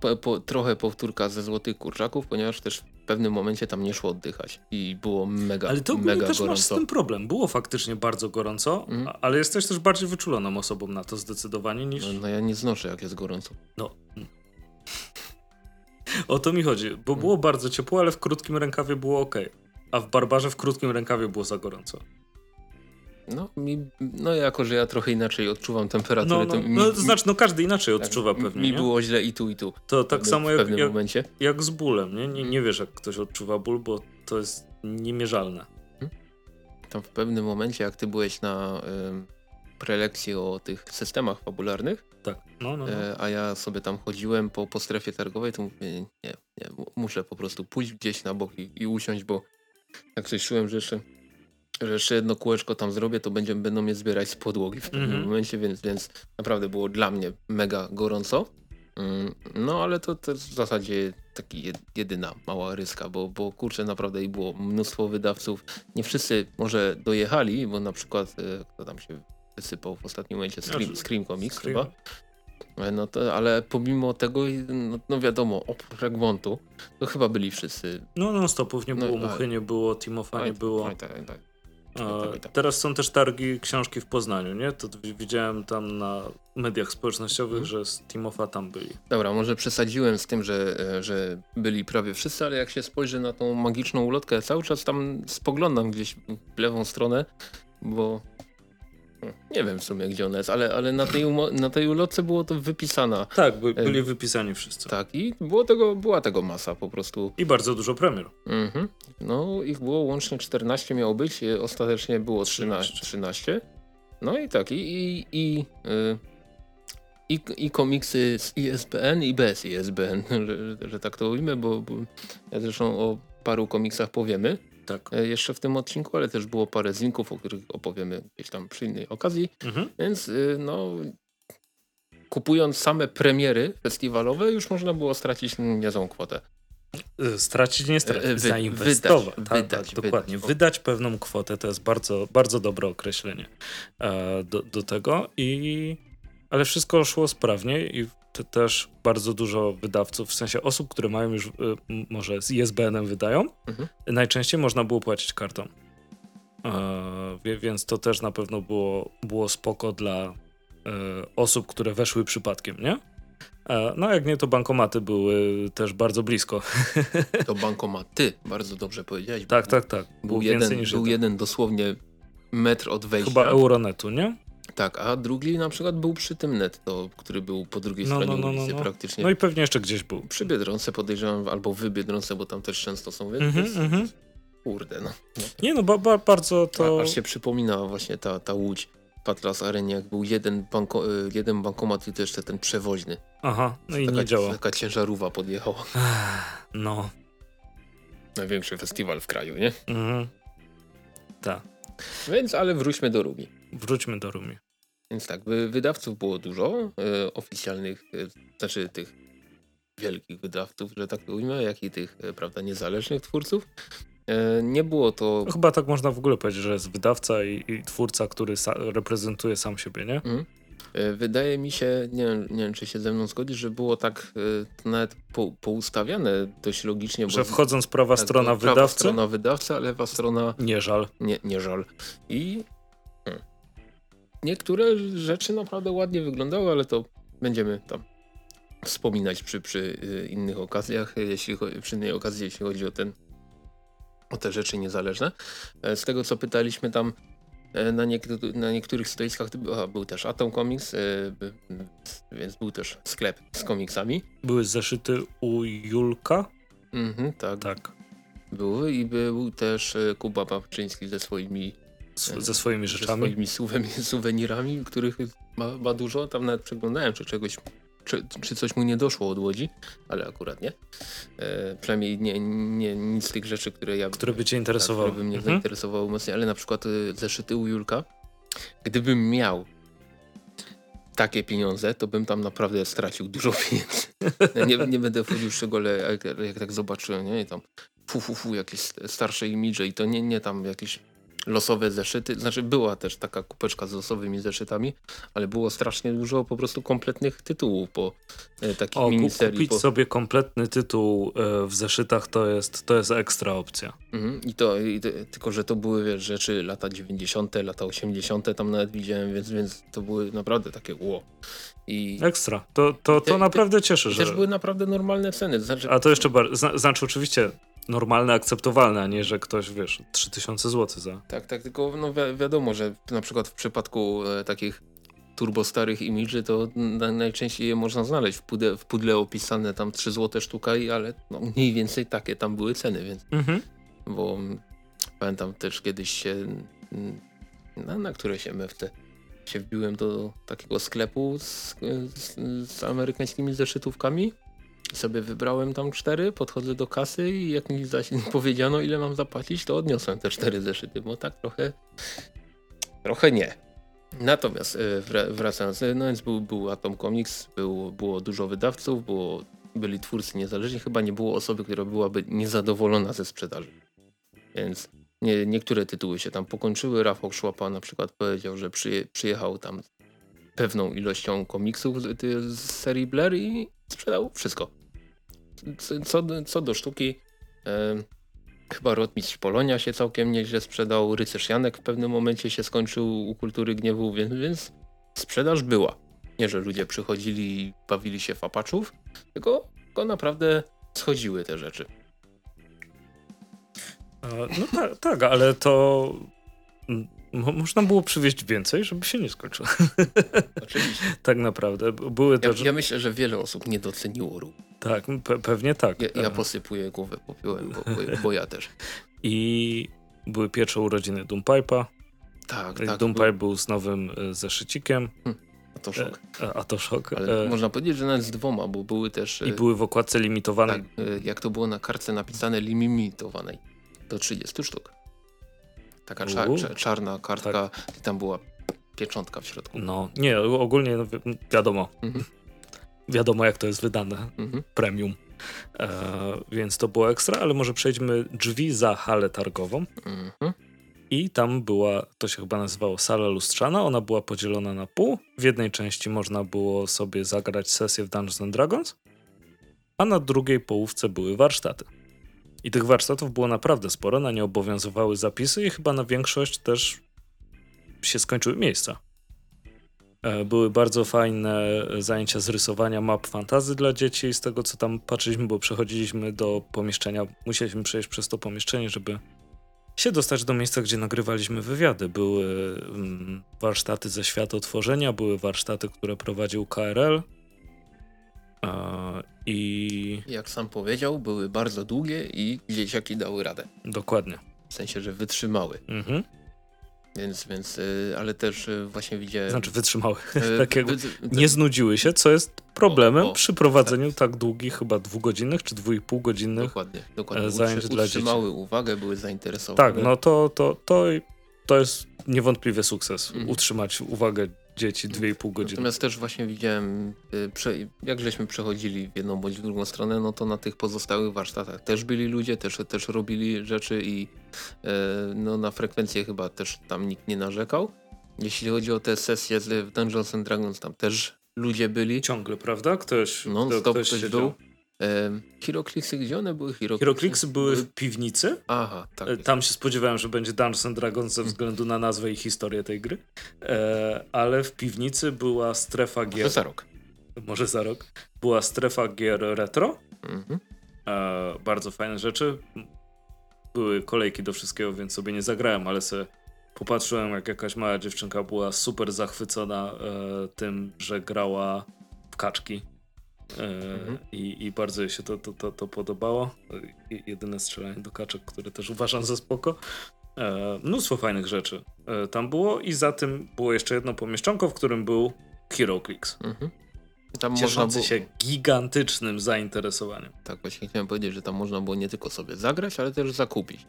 po, po, trochę powtórka ze Złotych Kurczaków, ponieważ też w pewnym momencie tam nie szło oddychać i było mega, Ale to mega też gorąco. masz z tym problem. Było faktycznie bardzo gorąco, mhm. ale jesteś też bardziej wyczuloną osobą na to zdecydowanie niż... No, no ja nie znoszę jak jest gorąco. No. O to mi chodzi, bo mhm. było bardzo ciepło, ale w krótkim rękawie było ok. A w barbarze w krótkim rękawie było za gorąco. No, mi, no jako, że ja trochę inaczej odczuwam temperaturę. No, no, to mi, no to znaczy, no każdy inaczej tak, odczuwa pewnie. Mi nie? było źle i tu, i tu. To tak samo jak, jak, jak, z bólem, nie? nie? Nie wiesz, jak ktoś odczuwa ból, bo to jest niemierzalne. Hmm? Tam w pewnym momencie, jak ty byłeś na y, prelekcji o tych systemach fabularnych, tak. no, no, no. E, a ja sobie tam chodziłem po, po strefie targowej, to mówię, nie, nie, muszę po prostu pójść gdzieś na bok i, i usiąść, bo jak coś czułem, że jeszcze że jeszcze jedno kółeczko tam zrobię, to będziemy, będą mnie zbierać z podłogi w pewnym mm -hmm. momencie, więc, więc naprawdę było dla mnie mega gorąco. Mm, no ale to, to w zasadzie taki jedyna mała ryska, bo, bo kurczę naprawdę i było mnóstwo wydawców. Nie wszyscy może dojechali, bo na przykład e, kto tam się wysypał w ostatnim momencie Scream, znaczy, Scream Comics Scream. chyba. E, no to, ale pomimo tego, no, no wiadomo, oprócz Egmontu, to chyba byli wszyscy. No non stopów nie no, było, Muchy nie było, Timofa nie było. Tak, tak, tak. Teraz są też targi książki w Poznaniu, nie? To widziałem tam na mediach społecznościowych, hmm. że z Timofa tam byli. Dobra, może przesadziłem z tym, że, e, że byli prawie wszyscy, ale jak się spojrzy na tą magiczną ulotkę, cały czas tam spoglądam gdzieś w lewą stronę, bo nie wiem w sumie gdzie ona jest, ale, ale na, tej na tej ulotce było to wypisana. Tak, by, e, byli wypisani wszyscy. Tak i było tego, była tego masa po prostu. I bardzo dużo premier. Mhm. No ich było łącznie 14 miało być, ostatecznie było 13. 13. No i tak, i, i, i, y, i, i komiksy z ISBN i bez ISBN, że, że tak to mówimy, bo, bo ja zresztą o paru komiksach powiemy tak. E, jeszcze w tym odcinku, ale też było parę zinków, o których opowiemy gdzieś tam przy innej okazji. Mhm. Więc y, no, kupując same premiery festiwalowe już można było stracić niezłą kwotę. E, stracić nie stracić, Wy, zainwestować. Wydać, tak, wydać, tak, dokładnie. Wydać. wydać pewną kwotę to jest bardzo, bardzo dobre określenie e, do, do tego. I, ale wszystko szło sprawnie i też bardzo dużo wydawców, w sensie osób, które mają już y, może z ISBN-em wydają, mhm. najczęściej można było płacić kartą. E, więc to też na pewno było, było spoko dla e, osób, które weszły przypadkiem, nie? E, no jak nie, to bankomaty były też bardzo blisko. To bankomaty, bardzo dobrze powiedziałeś. Tak, tak, tak. Był, był jeden, był jeden dosłownie metr od wejścia. Chyba Euronetu, nie? Tak, a drugi na przykład był przy tym netto, który był po drugiej no, stronie no, no, ulicy no, no. praktycznie. No i pewnie jeszcze gdzieś był. Przy Biedronce podejrzewam, albo w Biedronce, bo tam też często są, więc mm -hmm, kurde no. Nie no, ba, ba, bardzo to... A, aż się przypomina właśnie ta, ta łódź Patras Arenie, jak był jeden, banko, y, jeden bankomat i to jeszcze ten przewoźny. Aha, no i taka, nie działa. Taka ciężarówka podjechała. No. Największy festiwal w kraju, nie? Mhm. Tak. Więc, ale wróćmy do Rumi. Wróćmy do Rumi. Więc tak, wy- wydawców było dużo, e, oficjalnych, e, znaczy tych wielkich wydawców, że tak to ujmę, jak i tych, e, prawda, niezależnych twórców. Nie było to... No Chyba tak można w ogóle powiedzieć, że jest wydawca i, i twórca, który sa- reprezentuje sam siebie, nie? E, Wydaje mi się, nie, wiem- nie wiem czy się ze mną zgodzisz, że było tak nawet po, poustawiane dość logicznie. Że wchodząc prawa tak, strona bo prawa wydawcy, strona wydawcy, a lewa strona nie żal. nie, nie żal. I niektóre rzeczy naprawdę ładnie wyglądały, ale to będziemy tam wspominać przy, przy y, innych okazjach, jeśli przy innej okazji, jeśli chodzi o ten o te rzeczy niezależne. E, Z tego co pytaliśmy tam e, na, niektó- na niektórych stoiskach to był- też Atom Comics, e, więc był też sklep z komiksami. Były zeszyty u Julka? Mhm, tak, Tak. były i był też Kuba Babczyński ze swoimi ze swoimi ze rzeczami. swoimi suwen- suwenirami, których ma, ma dużo. Tam nawet przeglądałem, czy czegoś, czy, czy coś mu nie doszło od Łodzi, ale akurat nie. E, przynajmniej nie, nie, nic z tych rzeczy, które ja Które by cię tak, interesowały. które by mnie Mhm. zainteresowały mocniej, ale na przykład e, zeszyty u Julka. Gdybym miał takie pieniądze, to bym tam naprawdę stracił dużo pieniędzy. Nie, nie będę wchodził w szczególe, jak, jak tak zobaczyłem, nie? I tam fu, fu, fu, jakieś starsze imidże i to nie, nie tam jakieś losowe zeszyty. Znaczy była też taka kupeczka z losowymi zeszytami, ale było strasznie dużo po prostu kompletnych tytułów po e, takich O, miniserii. kupić Po, sobie kompletny tytuł e, w zeszytach to jest, to jest ekstra opcja. Mhm, I to, i to, tylko że to były wiesz, rzeczy lata 90., lata 80. tam nawet widziałem, więc, więc to były naprawdę takie ło. I, Ekstra. To, to, Te- to te- naprawdę cieszy, i że... też były naprawdę normalne ceny. Znaczy, A to jeszcze bardziej... Zna, znaczy oczywiście normalne, akceptowalne, a nie, że ktoś, wiesz, 3000 zł za... Tak, tak, tylko no wi wiadomo, że na przykład w przypadku e, takich turbo starych imidży, to na, najczęściej je można znaleźć w, pude, w pudle opisane tam 3 zł sztuka, i, ale no, mniej więcej takie tam były ceny, więc Mhm. bo pamiętam też kiedyś się na, na któreś MFT się wbiłem do takiego sklepu z, z, z amerykańskimi zeszytówkami sobie wybrałem tam cztery, podchodzę do kasy i jak mi powiedziano ile mam zapłacić, to odniosłem te cztery zeszyty, bo tak trochę trochę nie. Natomiast e, wra- wracając, e, no więc był, był Atom Comics, był, było dużo wydawców, było, byli twórcy niezależni, chyba nie było osoby, która byłaby niezadowolona ze sprzedaży. Więc nie, niektóre tytuły się tam pokończyły. Rafał Szłapa na przykład powiedział, że przyje, przyjechał tam pewną ilością komiksów z, z serii Blair i sprzedał wszystko. Co- Co, do sztuki, em, chyba Rotmistrz Polonia się całkiem nieźle sprzedał. Rycerz Janek w pewnym momencie się skończył u Kultury Gniewu, więc, więc sprzedaż była. Nie, że ludzie przychodzili i bawili się w apaczów, tylko, tylko naprawdę schodziły te rzeczy. E, No tak, tak, ale to... mo- Można było przywieźć więcej, żeby się nie skończyło. Oczywiście. tak naprawdę. Były Ja, też... ja myślę, że wiele osób nie doceniło ruch. Tak, pe pewnie tak. Ja, ja E, posypuję głowę popiołem, bo, bo, bo ja też. I były pierwsze urodziny Doompipe'a. Tak, Tak, tak. Doompipe był z nowym e, zeszyciem, był- To szok. e, a to szok. Ale E, można powiedzieć, że nawet z dwoma, bo były też... I e, były w okładce limitowanej. tak, e, jak to było na kartce napisane, limitowanej. Do 30 sztuk. Taka cza, Uuu. cza, czarna kartka i tam była pieczątka w środku. No, nie, ogólnie no, wi wiadomo. Mhm. Wiadomo, jak to jest wydane. Mhm. Premium. E, więc to było ekstra, ale może przejdźmy drzwi za halę targową. Mhm. I tam była, to się chyba nazywało sala lustrzana. Ona była podzielona na pół. W jednej części można było sobie zagrać sesję w Dungeons and Dragons, a na drugiej połówce były warsztaty. I tych warsztatów było naprawdę sporo, na nie obowiązywały zapisy i chyba na większość też się skończyły miejsca. E, Były bardzo fajne zajęcia z rysowania map fantazy dla dzieci. Z tego co tam patrzyliśmy, bo przechodziliśmy do pomieszczenia, musieliśmy przejść przez to pomieszczenie, żeby się dostać do miejsca, gdzie nagrywaliśmy wywiady. Były mm, warsztaty ze światotworzenia, były warsztaty, które prowadził KRL. I Jak sam powiedział, były bardzo długie i dzieciaki dały radę. dokładnie. W sensie, że wytrzymały. Mhm. Więc, więc, y, ale też y, właśnie widziałem... Znaczy wytrzymały. y, Takiego, wy- nie znudziły się, co jest problemem O, o, przy prowadzeniu tak długich, chyba dwugodzinnych czy dwu i pół godzinnych. Dokładnie, dokładnie. e, zajęć dla dzieci. utrzymały uwagę, były zainteresowane. Tak, no to, to, to, to jest niewątpliwie sukces. Mhm. Utrzymać uwagę dzieci dwie i pół godziny. Natomiast też właśnie widziałem, y, jak żeśmy przechodzili w jedną bądź w drugą stronę, no to na tych pozostałych warsztatach też byli ludzie, też, też robili rzeczy i e, no, na frekwencję chyba też tam nikt nie narzekał. Jeśli chodzi o te sesje z w Dungeons and Dragons, tam też ludzie byli. Ciągle, prawda? Ktoś, Non kto- stop ktoś ktoś siedział. był. E, Herokliksy, gdzie one były? Hierokliksy były w piwnicy. Aha, tak. E, Tam się spodziewałem, że będzie Dungeons and Dragons ze względu na nazwę i historię tej gry. E, ale w piwnicy była strefa Może gier. za rok. Może za rok. Była strefa gier retro. Mhm. E, bardzo fajne rzeczy. Były kolejki do wszystkiego, więc sobie nie zagrałem, ale sobie popatrzyłem, jak jakaś mała dziewczynka była super zachwycona tym, że grała w kaczki. E, Mhm. i, I bardzo jej się to, to, to, to podobało. Jedyne strzelanie do kaczek, które też uważam za spoko. E, mnóstwo fajnych rzeczy e, tam było i za tym było jeszcze jedno pomieszczonko, w którym był HeroClix. Mhm. Tam Cieszący było, się gigantycznym zainteresowaniem. Tak, właśnie chciałem powiedzieć, że tam można było nie tylko sobie zagrać, ale też zakupić.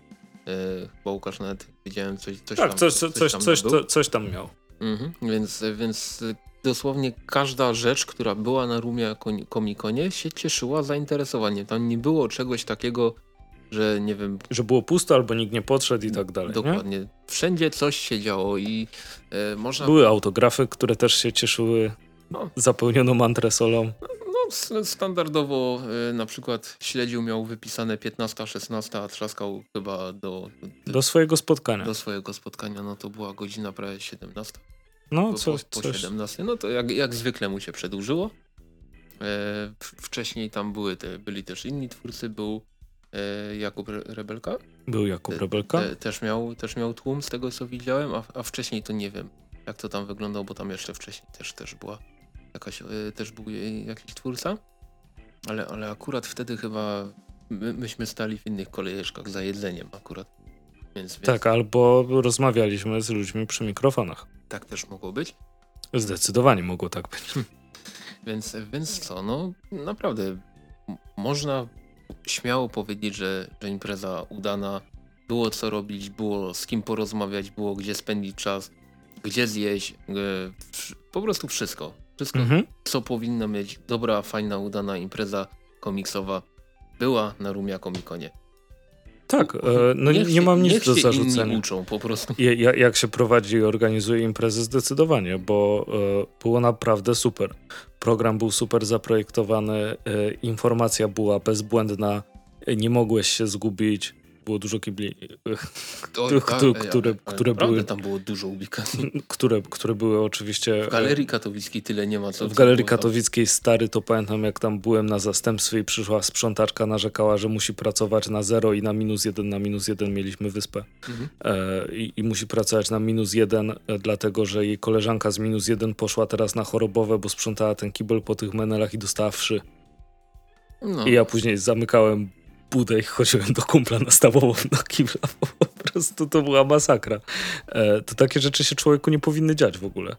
Chyba Łukasz nawet widziałem coś, coś Tak, tam. coś, coś, coś, tam coś, coś tam miał. Mhm, więc, więc dosłownie każda rzecz, która była na Rumie Komikonie się cieszyła zainteresowaniem. Tam nie było czegoś takiego, że nie wiem, Że było pusto albo nikt nie podszedł i tak dalej. Nie? dokładnie. Wszędzie coś się działo i e, można... Były autografy, które też się cieszyły No. zapełnioną antresolą. No, standardowo e, na przykład śledził miał wypisane 15, 16, a trzaskał chyba do, Do swojego spotkania. do swojego spotkania, no to była godzina prawie 17. No, po, coś, po coś. 17. No to jak, jak zwykle mu się przedłużyło. E, wcześniej tam były te, byli też inni twórcy, był e, Jakub Re- Rebelka. Był Jakub Rebelka. Te, też, miał, też miał tłum z tego co widziałem, a, a wcześniej to nie wiem jak to tam wyglądało, bo tam jeszcze wcześniej też, też była jakaś, e, też był jakiś twórca. Ale, ale akurat wtedy chyba my, myśmy stali w innych kolejeczkach za jedzeniem akurat. Więc, więc Tak, albo rozmawialiśmy z ludźmi przy mikrofonach. tak też mogło być. Zdecydowanie mogło tak być. Więc, więc co, no naprawdę można śmiało powiedzieć, że, że impreza udana, było co robić, było z kim porozmawiać, było gdzie spędzić czas, gdzie zjeść, e, po prostu wszystko. Wszystko, Mhm. co powinna mieć dobra, fajna, udana impreza komiksowa, była na Rumia Komikonie. Tak, e, no nie, Niech nie się- mam nic do zarzucenia. Uczą po prostu. Ja- Jak się prowadzi i organizuje imprezy, zdecydowanie, bo e, było naprawdę super. Program był super zaprojektowany, e, informacja była bezbłędna, nie mogłeś się zgubić, było dużo kibli, które- były- tam było dużo ubikacji. które, które były oczywiście... W Galerii Katowickiej tyle nie ma co. W Galerii. Katowickiej stary, to pamiętam jak tam byłem na zastępstwie i przyszła sprzątaczka, narzekała, że musi pracować na zero i na minus jeden, na minus jeden mieliśmy wyspę. Mhm. E, i, I musi pracować na minus jeden, e, dlatego że jej koleżanka z minus jeden poszła teraz na chorobowe, bo sprzątała ten kibel po tych menelach i dostała wszy. No. I ja później zamykałem budę i chodziłem do kumpla na stawową do kibla. Po prostu to była masakra. E, to takie rzeczy się człowieku nie powinny dziać w ogóle.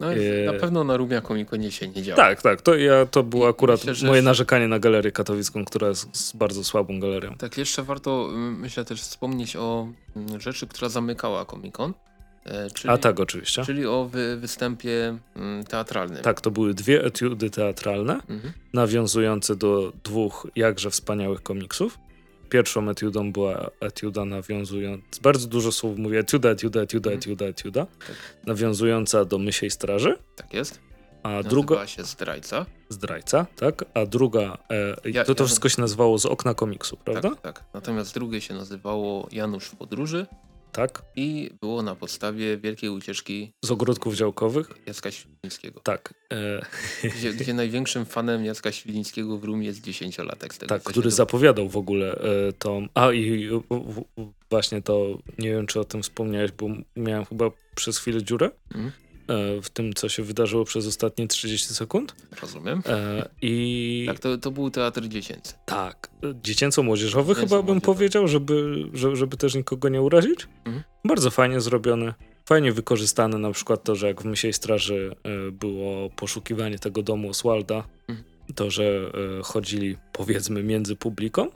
No, Eee. na pewno na Rumia Komikonie się nie działa. Tak, tak. To, ja, to było I akurat myślę, że- moje narzekanie na galerię katowicką, która jest bardzo słabą galerią. Tak, jeszcze warto mm, myślę też wspomnieć o mm, rzeczy, która zamykała Komikon. E, czyli, A tak, oczywiście. Czyli o wy, występie mm, teatralnym. Tak, to były dwie etiudy teatralne, Mhm. nawiązujące do dwóch jakże wspaniałych komiksów. Pierwszą etiudą była etiuda nawiązująca, bardzo dużo słów mówię, etiuda, etiuda, etiuda, Mhm. etiuda, etiuda, nawiązująca do Mysiej Straży, Tak jest. a druga, się Zdrajca. zdrajca, tak, a druga, e, Ja- to to ja- wszystko się nazywało z okna komiksu, prawda? Tak, tak. Natomiast drugie się nazywało Janusz w podróży Tak, i było na podstawie wielkiej ucieczki z ogródków działkowych, Jacka Świlińskiego. tak, e, Gdzie, gdzie największym fanem Jacka Świlińskiego w Rumie jest dziesięciolatek. Z tego, tak, który zapowiadał w ogóle e, tą, a i właśnie to, nie wiem czy o tym wspomniałeś, bo miałem chyba przez chwilę dziurę, Mhm. W tym, co się wydarzyło przez ostatnie 30 sekund. Rozumiem. E, I tak, to, to był teatr dziecięcy. Tak, dziecięco-młodzieżowy Dziecięco chyba bym powiedział, żeby, żeby, też nikogo nie urazić. Mhm. Bardzo fajnie zrobione. Fajnie wykorzystane na przykład to, że jak w Mysiej Straży e, było poszukiwanie tego domu Oswalda, Mhm. to, że e, chodzili powiedzmy między publiką.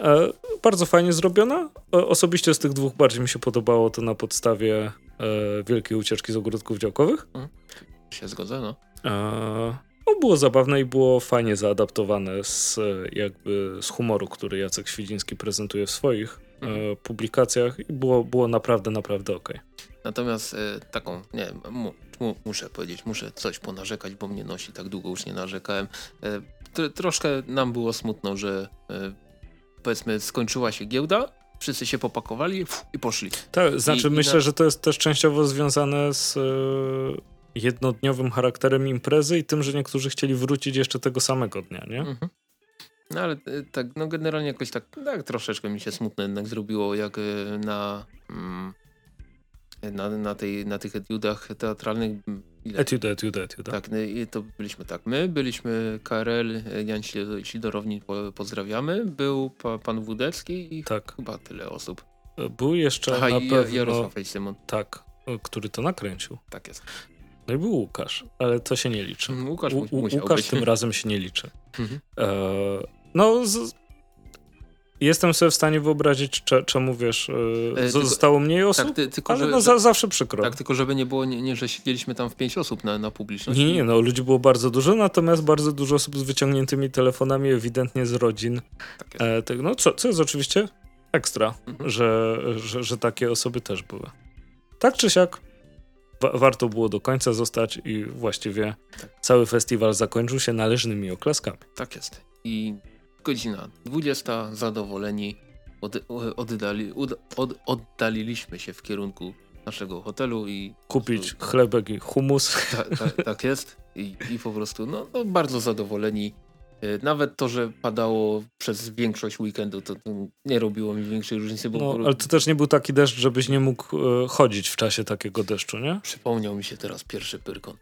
E, bardzo fajnie zrobiona. Osobiście z tych dwóch bardziej mi się podobało to na podstawie Wielkiej Ucieczki z Ogródków Działkowych. Mhm. Się zgodzę, no. No, było zabawne i było fajnie zaadaptowane z jakby z humoru, który Jacek Świdziński prezentuje w swoich mhm. publikacjach i było, było naprawdę, naprawdę okej. Okay. Natomiast e, taką, nie mu, mu, muszę powiedzieć, muszę coś ponarzekać, bo mnie nosi, tak długo już nie narzekałem. E, troszkę nam było smutno, że e, powiedzmy skończyła się giełda, wszyscy się popakowali i poszli. Tak, znaczy I, myślę, i na... że to jest też częściowo związane z jednodniowym charakterem imprezy i tym, że niektórzy chcieli wrócić jeszcze tego samego dnia, nie? Mhm. No ale tak, no generalnie jakoś tak, tak troszeczkę mi się smutno jednak zrobiło, jak na mm, na, na, tej, na tych etiudach teatralnych. Ile? Etiuda, etiuda, etiuda. Tak, no to byliśmy tak. My byliśmy KRL, Jan Sidorowni, pozdrawiamy. Był pa, pan Wódecki i tak. chyba tyle osób. Był jeszcze Aha, na pewno... Jarosław Simon. Tak, który to nakręcił. Tak jest. No i był Łukasz, ale to się nie liczy. Łukasz, U, Łukasz być. tym razem się nie liczy. Mhm. E, no, z, Jestem sobie w stanie wyobrazić, czemu wiesz, e, zostało mniej osób, tak, ty, tylko, ale no, za, zawsze przykro. Tak, tylko żeby nie było, nie, nie, że siedzieliśmy tam w pięć osób na, na publiczności. Nie, nie, no ludzi było bardzo dużo, natomiast bardzo dużo osób z wyciągniętymi telefonami, ewidentnie z rodzin. Tak jest. E, tak, no, co, co jest oczywiście ekstra, mhm. że, że, że takie osoby też były. Tak czy siak, wa warto było do końca zostać i właściwie tak. cały festiwal zakończył się należnymi oklaskami. Tak jest. I Godzina 20, zadowoleni, od, oddali, od, oddaliliśmy się w kierunku naszego hotelu i... Kupić prostu, chlebek i humus. Ta, ta, tak jest I, i po prostu no, no, bardzo zadowoleni. E, nawet to, że padało przez większość weekendu, to, to nie robiło mi większej różnicy. Bo no, ale to też nie był taki deszcz, żebyś nie mógł e, chodzić w czasie takiego deszczu, nie? Przypomniał mi się teraz pierwszy pyrkon.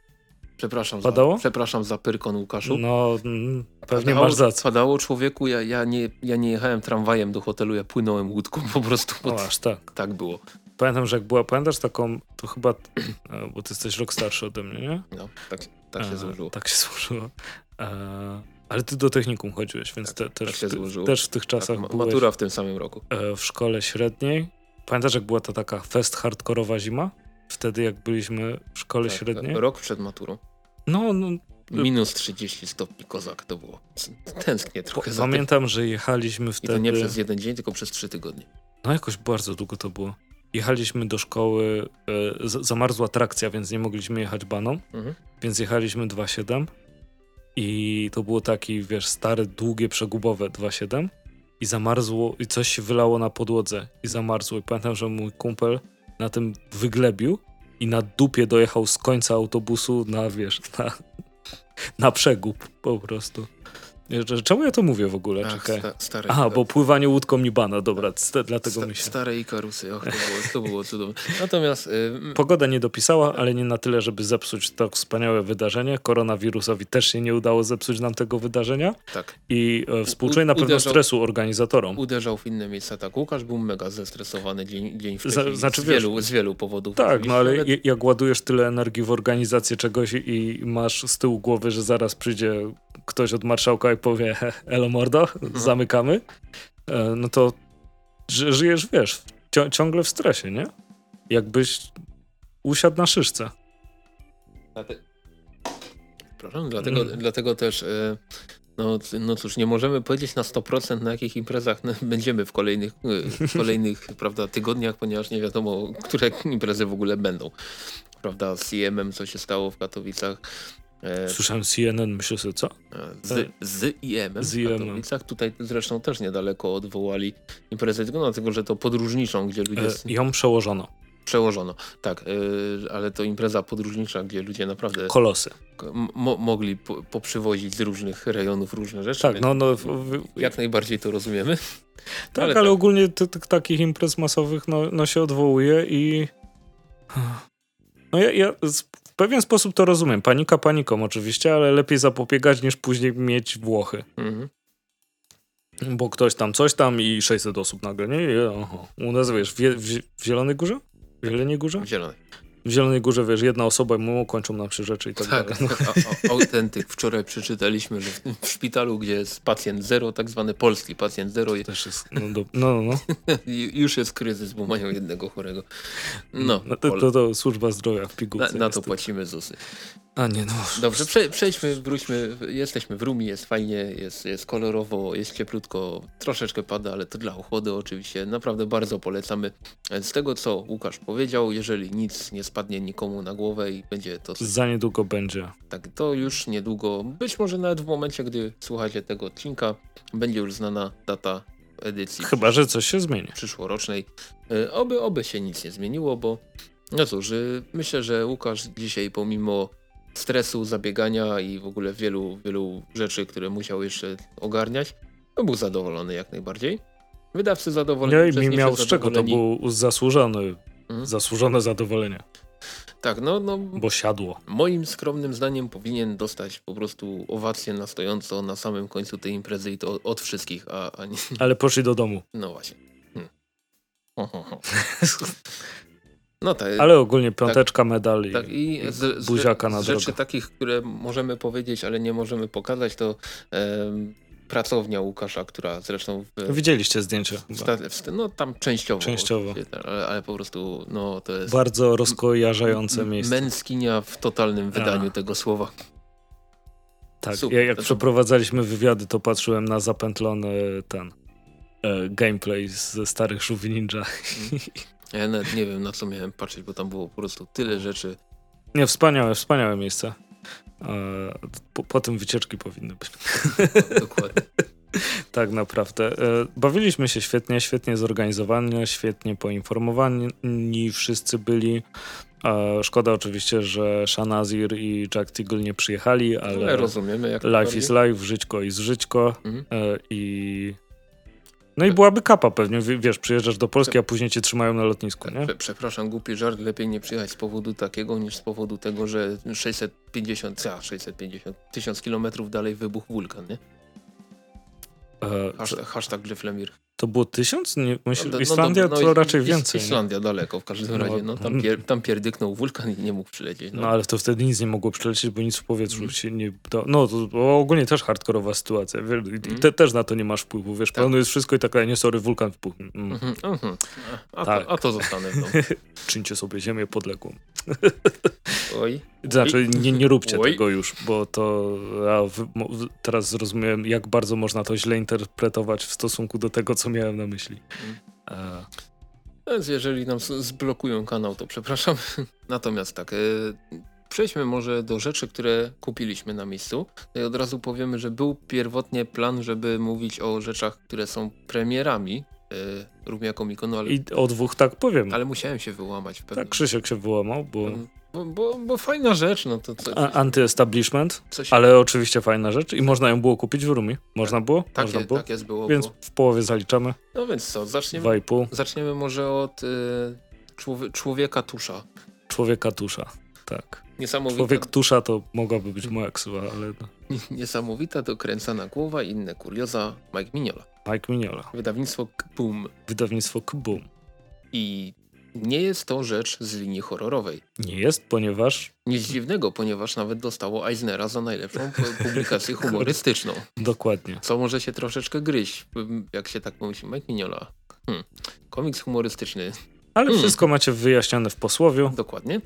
Przepraszam, Padało? Za, przepraszam za pyrkon Łukaszu. No, mm, pewnie padało, masz za co. Padało człowieku, ja, ja, nie, ja nie jechałem tramwajem do hotelu, ja płynąłem łódką po prostu. O, aż tak. Tak było. Pamiętam, że jak była, pamiętasz taką, to chyba, e, bo ty jesteś rok starszy ode mnie, nie? No, tak, tak się e, złożyło. Tak się złożyło. E, ale ty do technikum chodziłeś, więc tak, te, też, tak ty, też w tych czasach tak, Matura w tym samym roku. E, w szkole średniej. Pamiętasz, jak była ta taka fest hardkorowa zima? Wtedy, jak byliśmy w szkole tak, średniej? Rok przed maturą. No, no. Minus 30 stopni kozak to było. Tęsknię trochę. Pamiętam, że jechaliśmy wtedy. I to nie przez jeden dzień, tylko przez trzy tygodnie. No jakoś bardzo długo to było. Jechaliśmy do szkoły, e, zamarzła trakcja, więc nie mogliśmy jechać baną, mhm. więc jechaliśmy 2.7 i to było taki, wiesz, stare, długie, przegubowe 2.7 i zamarzło i coś się wylało na podłodze i zamarzło i pamiętam, że mój kumpel na tym wyglebił i na dupie dojechał z końca autobusu na, wiesz, na, na przegub po prostu. Czemu ja to mówię w ogóle? Ach, Czekaj. Sta, Aha, bo pływanie łódką Nibana, dobra, sta, dlatego sta, się... Stare Ikarusy, och, to było, to było cudowne. Natomiast... Y... Pogoda nie dopisała, ale nie na tyle, żeby zepsuć to wspaniałe wydarzenie. Koronawirusowi też się nie udało zepsuć nam tego wydarzenia. Tak. I e, współczuję na pewno uderzał, stresu organizatorom. Uderzał w inne miejsca, tak. Łukasz był mega zestresowany dzień, dzień wcześniej, znaczy, z, wielu, wiesz, z wielu powodów. Tak, no ale jak ładujesz tyle energii w organizację czegoś i masz z tyłu głowy, że zaraz przyjdzie ktoś od marszałka i powie elo mordo, mhm. zamykamy, e, no to żyjesz, wiesz, ciągle w stresie, nie? Jakbyś usiadł na szyszce. Proszę, dlatego, mm. dlatego też e, no, no cóż, nie możemy powiedzieć na 100% na jakich imprezach będziemy w kolejnych, e, w kolejnych prawda, tygodniach, ponieważ nie wiadomo, które imprezy w ogóle będą. Prawda, z IEM-em, co się stało w Katowicach, Słyszałem CNN, myślę sobie, co? Z, z IM z w Katowicach. Tutaj zresztą też niedaleko odwołali imprezę, tylko dlatego, że to podróżniczą, gdzie ludzie... E, ją przełożono. Przełożono, tak, e, ale to impreza podróżnicza, gdzie ludzie naprawdę... Kolosy. Mo mogli po, poprzywozić z różnych rejonów różne rzeczy. Tak, no, no... Jak najbardziej to rozumiemy. Tak, ale, ale tak. ogólnie takich imprez masowych no, no się odwołuje i... No ja, ja pewien sposób to rozumiem. Panika paniką oczywiście, ale lepiej zapobiegać niż później mieć Włochy. Mhm. Bo ktoś tam coś tam i 600 osób nagle, nie? I, aha. U nas, wiesz, w, w, w Zielonej Górze? W Zielonej Górze? Zielony. W Zielonej Górze, wiesz, jedna osoba i mu kończą nam się rzeczy i tak, Tak, dalej. No. a- autentyk. Wczoraj przeczytaliśmy, że w, szpitalu, gdzie jest pacjent zero, tak zwany polski pacjent zero, i- Też jest, no, do, no, no. i już jest kryzys, bo mają jednego chorego. No, no to, to, to służba zdrowia w na, pigułce. na to niestety. płacimy ZUSy. A nie, no. Dobrze, prze, przejdźmy, wróćmy. Jesteśmy w Rumi, jest fajnie, jest, jest kolorowo, jest cieplutko, troszeczkę pada, ale to dla ochłody oczywiście. Naprawdę bardzo polecamy. Z tego, co Łukasz powiedział, jeżeli nic nie spadnie nikomu na głowę i będzie to Za niedługo będzie. tak, to już niedługo, być może nawet w momencie, gdy słuchacie tego odcinka, będzie już znana data edycji Chyba, że coś się zmieni. przyszłorocznej. E, Oby, oby się nic nie zmieniło, bo no cóż, y, myślę, że Łukasz dzisiaj pomimo stresu, zabiegania i w ogóle wielu, wielu rzeczy, które musiał jeszcze ogarniać, to był zadowolony jak najbardziej. Wydawcy zadowoleni. I mi uczestnicy miał z czego, to był zasłużony, Mhm. zasłużone zadowolenie, Tak, no, no bo siadło. moim skromnym zdaniem powinien dostać po prostu owację na stojąco na samym końcu tej imprezy i to od, od wszystkich, a, a nie... Ale poszli do domu. No właśnie. Hmm. Ho, ho, ho. No tak. Ale ogólnie piąteczka, medal i Tak, i z, z, buziaka na z rzeczy drogę. takich, które możemy powiedzieć, ale nie możemy pokazać, to em, pracownia Łukasza, która zresztą w, Widzieliście zdjęcie. no tam częściowo, Częściowo. ale, ale po prostu no to jest Bardzo rozkojarzające miejsce. męskinia w totalnym wydaniu A. tego słowa. Tak, super, ja jak to- przeprowadzaliśmy wywiady, to patrzyłem na zapętlony ten e, gameplay ze starych żółwi ninja. Ja nawet nie wiem na co miałem patrzeć, bo tam było po prostu tyle rzeczy. Nie, wspaniałe, wspaniałe miejsce. E, po, po tym wycieczki powinny być. Dokładnie. Tak naprawdę. E, Bawiliśmy się świetnie, świetnie zorganizowani, świetnie poinformowani wszyscy byli. E, Szkoda oczywiście, że Shanazir i Jack Teagle nie przyjechali, Ale ale rozumiemy jak life is life, żyćko is żyćko Mhm. i no i byłaby kapa pewnie, wiesz, przyjeżdżasz do Polski, a później cię trzymają na lotnisku, nie? Prze- Przepraszam, głupi żart, lepiej nie przyjechać z powodu takiego niż z powodu tego, że 650, a 650, 1000 kilometrów dalej wybuchł wulkan, nie? E, Hashtag, hashtag Gryflemir. To było tysiąc? Nie, myślę, No, no, Islandia no, to no, raczej Is- więcej. nie? Islandia daleko w każdym No, razie, no tam, pier, tam pierdyknął wulkan i nie mógł przylecieć. No. No ale to wtedy nic nie mogło przelecieć, bo nic w powietrzu Mhm. się nie... To, no to to ogólnie też hardkorowa sytuacja. Mhm. te, też na to nie masz wpływu, wiesz, Tak. planujesz wszystko i tak, nie sorry, wulkan wpuchł. Mm. Mhm, mhm. A, a, Tak. to, a to zostanę w domu. Czyńcie sobie ziemię podległą. Oj. Znaczy, nie, nie róbcie Oj. tego już, bo to ja w, teraz zrozumiałem, jak bardzo można to źle interpretować w stosunku do tego, co miałem na myśli. E, Więc jeżeli nam zblokują kanał, to przepraszam. Natomiast tak, e, przejdźmy może do rzeczy, które kupiliśmy na miejscu. No I od razu powiemy, że był pierwotnie plan, żeby mówić o rzeczach, które są premierami e, Rumia Comic-Conu, ale, I o dwóch tak powiem. ale musiałem się wyłamać w pewnym... Tak, Krzysiek się wyłamał, bo Bo, bo, bo fajna rzecz, no to a, anty-establishment, ale oczywiście fajna rzecz i można ją było kupić w Rumi. Można było? tak, Można je, było? tak jest było. Więc Bo... w połowie zaliczamy. No więc co, zaczniemy, zaczniemy może od e, człowie, człowieka tusza. Człowieka tusza. Tak. Niesamowita, Człowiek tusza to mogłaby być moja ksywa, ale no. niesamowita dokręcana głowa i inne kurioza Mike Mignola. Mike Mignola. Wydawnictwo Boom. Wydawnictwo Kboom. I nie jest to rzecz z linii horrorowej. Nie jest, ponieważ Nic dziwnego, ponieważ nawet dostało Eisnera za najlepszą pu- publikację humorystyczną. dokładnie. Co może się troszeczkę gryźć, jak się tak pomyśli. Mike Mignola. Hmm. Komiks humorystyczny, Ale Hmm. wszystko macie wyjaśnione w posłowiu. dokładnie.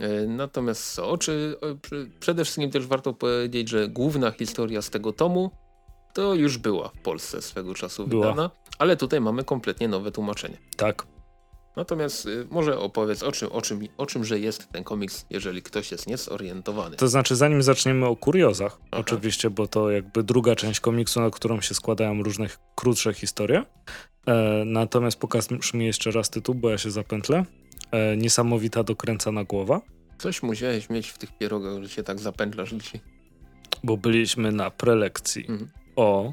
E, Natomiast co, pr- przede wszystkim też warto powiedzieć, że główna historia z tego tomu to już była w Polsce swego czasu Była. wydana, ale tutaj mamy kompletnie nowe tłumaczenie. Tak. Natomiast y, może opowiedz o czym, o, czym, o czymże jest ten komiks, jeżeli ktoś jest niezorientowany. To znaczy, zanim zaczniemy o kuriozach, Aha. oczywiście, bo to jakby druga część komiksu, na którą się składają różne krótsze historie. E, natomiast pokażmy jeszcze raz tytuł, bo ja się zapętlę. E, niesamowita dokręcana głowa, Coś musiałeś mieć w tych pierogach, że się tak zapętlasz dzisiaj. bo byliśmy na prelekcji Mhm. o.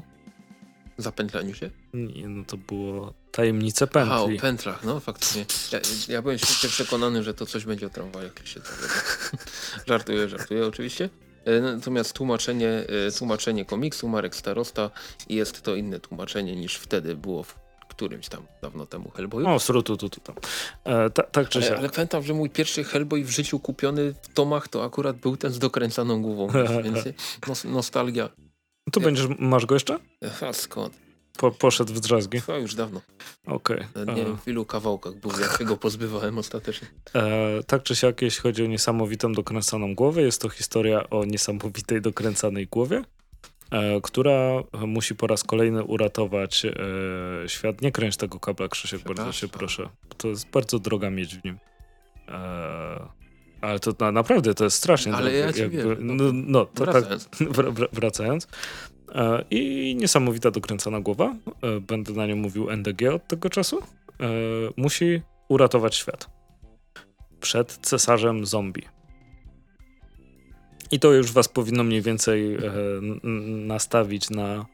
Zapętlaniu się? Nie, no to było Tajemnice A, o pętli. pętlach, no faktycznie. Ja, ja byłem święcie przekonany, że to coś będzie o tramwajach, jak się to Żartuję, żartuję oczywiście. E, Natomiast tłumaczenie, e, tłumaczenie komiksu Marek Starosta jest to inne tłumaczenie niż wtedy było w którymś tam dawno temu Hellboyu. O, srutu, tu, tu, tam. E, ta, tak czy Ale, siak. ale pamiętam, że mój pierwszy Hellboy w życiu kupiony w tomach to akurat był ten z dokręcaną głową, więc nos, nostalgia. Tu będziesz, masz go jeszcze? A skąd? Po, poszedł w drzazgi. To już dawno. Okej. Nie E, wiem w ilu kawałkach był, jak się go pozbywałem ostatecznie. E, tak czy siak, jeśli chodzi o niesamowitą dokręcaną głowę, jest to historia o niesamowitej dokręcanej głowie, która musi po raz kolejny uratować e, świat. Nie kręć tego kabla, Krzysiek, bardzo się proszę. To jest bardzo droga mieć w nim. E, ale to na, naprawdę to jest strasznie Ale drogie. ja ci wierzę, no. no, no, to tak, Wracając. wr- wr- wracając. E, I niesamowita dokręcona głowa, e, będę na nią mówił NDG od tego czasu, e, musi uratować świat przed cesarzem zombie. I to już was powinno mniej więcej e, nastawić na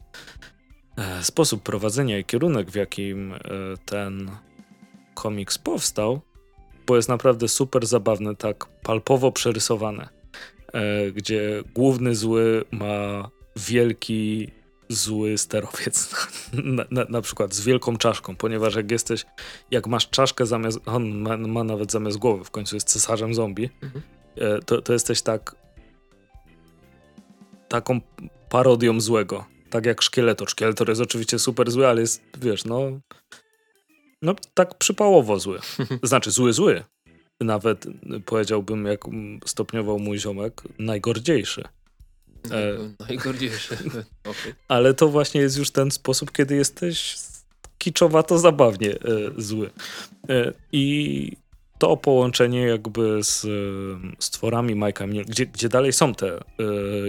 e, sposób prowadzenia i kierunek, w jakim e, ten komiks powstał, bo jest naprawdę super zabawny, tak palpowo przerysowany, e, gdzie główny zły ma wielki zły sterowiec, na, na, na przykład z wielką czaszką, ponieważ jak jesteś, jak masz czaszkę zamiast, on ma, ma nawet zamiast głowy, w końcu jest cesarzem zombie, Mhm. e, to, to jesteś tak taką parodią złego, tak jak Szkieletor. Szkieletor jest oczywiście super zły, ale jest, wiesz, no no tak przypałowo zły. Znaczy zły, zły. Nawet y, powiedziałbym, jak stopniował mój ziomek, najgordziejszy. E. Najgordziejsze. Okej. Ale to właśnie jest już ten sposób, kiedy jesteś kiczowato zabawnie e, zły. E, I to połączenie jakby z, z tworami Majka Mil- gdzie, gdzie dalej są te e,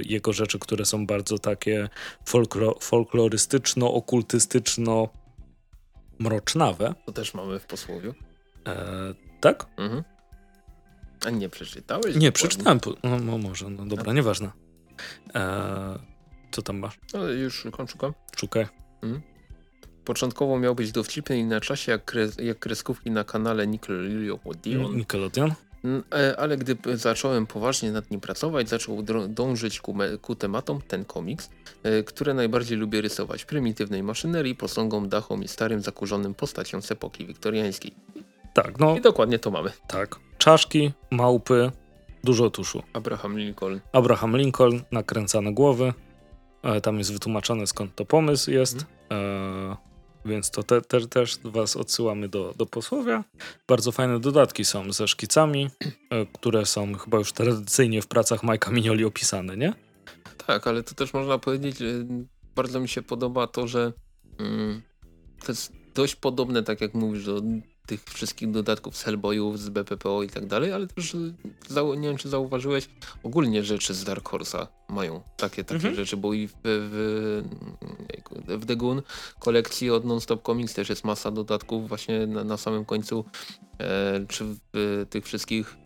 jego rzeczy, które są bardzo takie folklo, folklorystyczno-okultystyczno mrocznawe. To też mamy w posłowiu. E, tak? Mhm. A nie przeczytałeś? Nie, przeczytałem. No, no może, no dobra, nieważne. E, co tam masz? Ale już szukam, szukam. Szukaj. Początkowo miał być dowcipny i na czasie jak, kres, jak kreskówki na kanale Nickelodeon, Nickelodeon? Mm, e, ale gdy zacząłem poważnie nad nim pracować, zaczął dążyć ku, ku tematom ten komiks, e, które najbardziej lubię rysować. Prymitywnej maszynerii, posągom, dachom i starym, zakurzonym postaciom z epoki wiktoriańskiej. Tak, no I dokładnie to mamy. tak. Czaszki, małpy, dużo tuszu. Abraham Lincoln. Abraham Lincoln, nakręcane głowy. E, tam jest wytłumaczone skąd to pomysł jest. E, więc to te, te, też was odsyłamy do, do posłowia. Bardzo fajne dodatki są ze szkicami, e, które są chyba już tradycyjnie w pracach Majka Minioli opisane, nie? Tak, ale to też można powiedzieć, bardzo mi się podoba to, że mm, to jest dość podobne, tak jak mówisz, do tych wszystkich dodatków z Hellboyów, z BPPO i tak dalej, ale też nie wiem, czy zauważyłeś, ogólnie rzeczy z Dark Horse'a mają takie, takie Mhm. rzeczy, bo i w, w, w The Goon kolekcji od Non-Stop Comics też jest masa dodatków właśnie na, na samym końcu, e, czy w e, tych wszystkich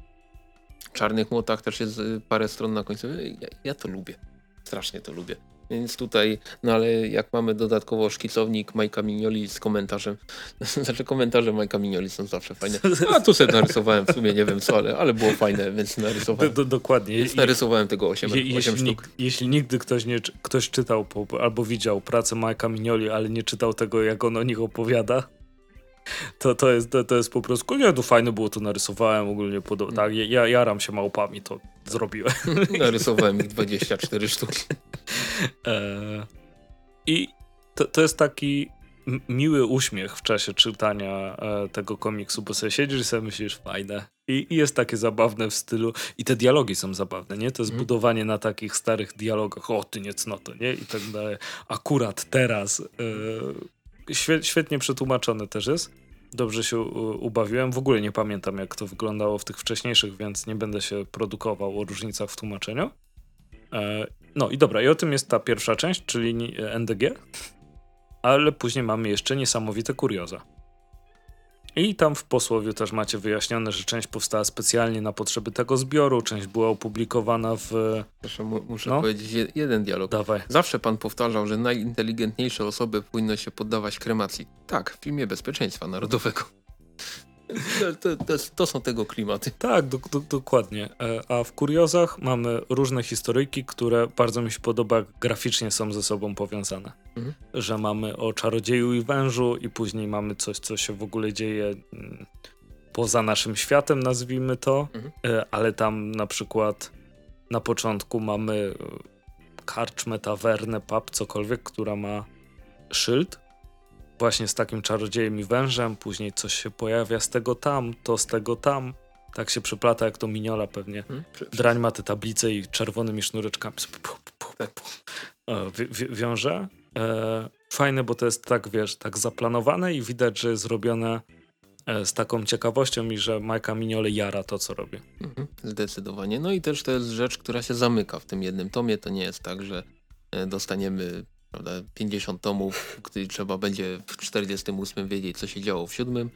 czarnych młotach też jest y, parę stron na końcu. Ja, ja to lubię. Strasznie to lubię. Więc tutaj, no ale jak mamy dodatkowo szkicownik Majka Minioli z komentarzem, znaczy komentarze Majka Minioli są zawsze fajne. A tu sobie narysowałem, w sumie nie wiem co, ale, ale było fajne, więc Do, narysowałem. do, dokładnie. Więc narysowałem tego 8, Je, 8 jeśli, sztuk. nig- jeśli nigdy ktoś, nie, ktoś czytał po, albo widział pracę Majka Minioli, ale nie czytał tego, jak on o nich opowiada, to, to, jest, to, to jest po prostu, nie, to fajne było, to narysowałem, ogólnie podoba. Tak, ja- ja jaram się małpami, to zrobiłem. Narysowałem ich 24 sztuki. E, I to, to jest taki miły uśmiech w czasie czytania e, tego komiksu, bo sobie siedzisz i sobie myślisz, fajne. I, I jest takie zabawne w stylu, i te dialogi są zabawne, nie? To jest Mhm. budowanie na takich starych dialogach, o ty nie cnoto, nie? I tak dalej. Akurat teraz. E, świetnie przetłumaczone też jest. Dobrze się ubawiłem. W ogóle nie pamiętam, jak to wyglądało w tych wcześniejszych, więc nie będę się produkował o różnicach w tłumaczeniu. E, no i dobra, i o tym jest ta pierwsza część, czyli NDG, ale później mamy jeszcze niesamowite kurioza. I tam w posłowie też macie wyjaśnione, że część powstała specjalnie na potrzeby tego zbioru, część była opublikowana w... Proszę, mu, muszę No. powiedzieć je- jeden dialog. Dawaj. Zawsze pan powtarzał, że najinteligentniejsze osoby powinny się poddawać kremacji. Tak, w filmie Bezpieczeństwa Narodowego. To, to, to, są tego klimaty. Tak, do, do, dokładnie. E, A w kuriozach mamy różne historyjki, które bardzo mi się podoba, graficznie są ze sobą powiązane. Mhm. Że mamy o czarodzieju i wężu i później mamy coś, co się w ogóle dzieje mm, poza naszym światem, nazwijmy to. Mhm. E, Ale tam na przykład na początku mamy karczmę, tawernę, pub, cokolwiek, która ma szyld właśnie z takim czarodziejem i wężem, później coś się pojawia z tego tam, to z tego tam. Tak się przyplata jak to miniola pewnie. Hmm? Przy- Drań ma te tablice i czerwonymi sznureczkami Tak. e, wi- wi- wiąże. E, fajne, bo to jest tak, wiesz, tak zaplanowane i widać, że jest zrobione e, z taką ciekawością i że Majka Miniole jara to, co robi. Mhm, Zdecydowanie. No i też to jest rzecz, która się zamyka w tym jednym tomie. To nie jest tak, że dostaniemy prawda, 50 tomów, gdy trzeba będzie w 48 wiedzieć, co się działo w siódmym,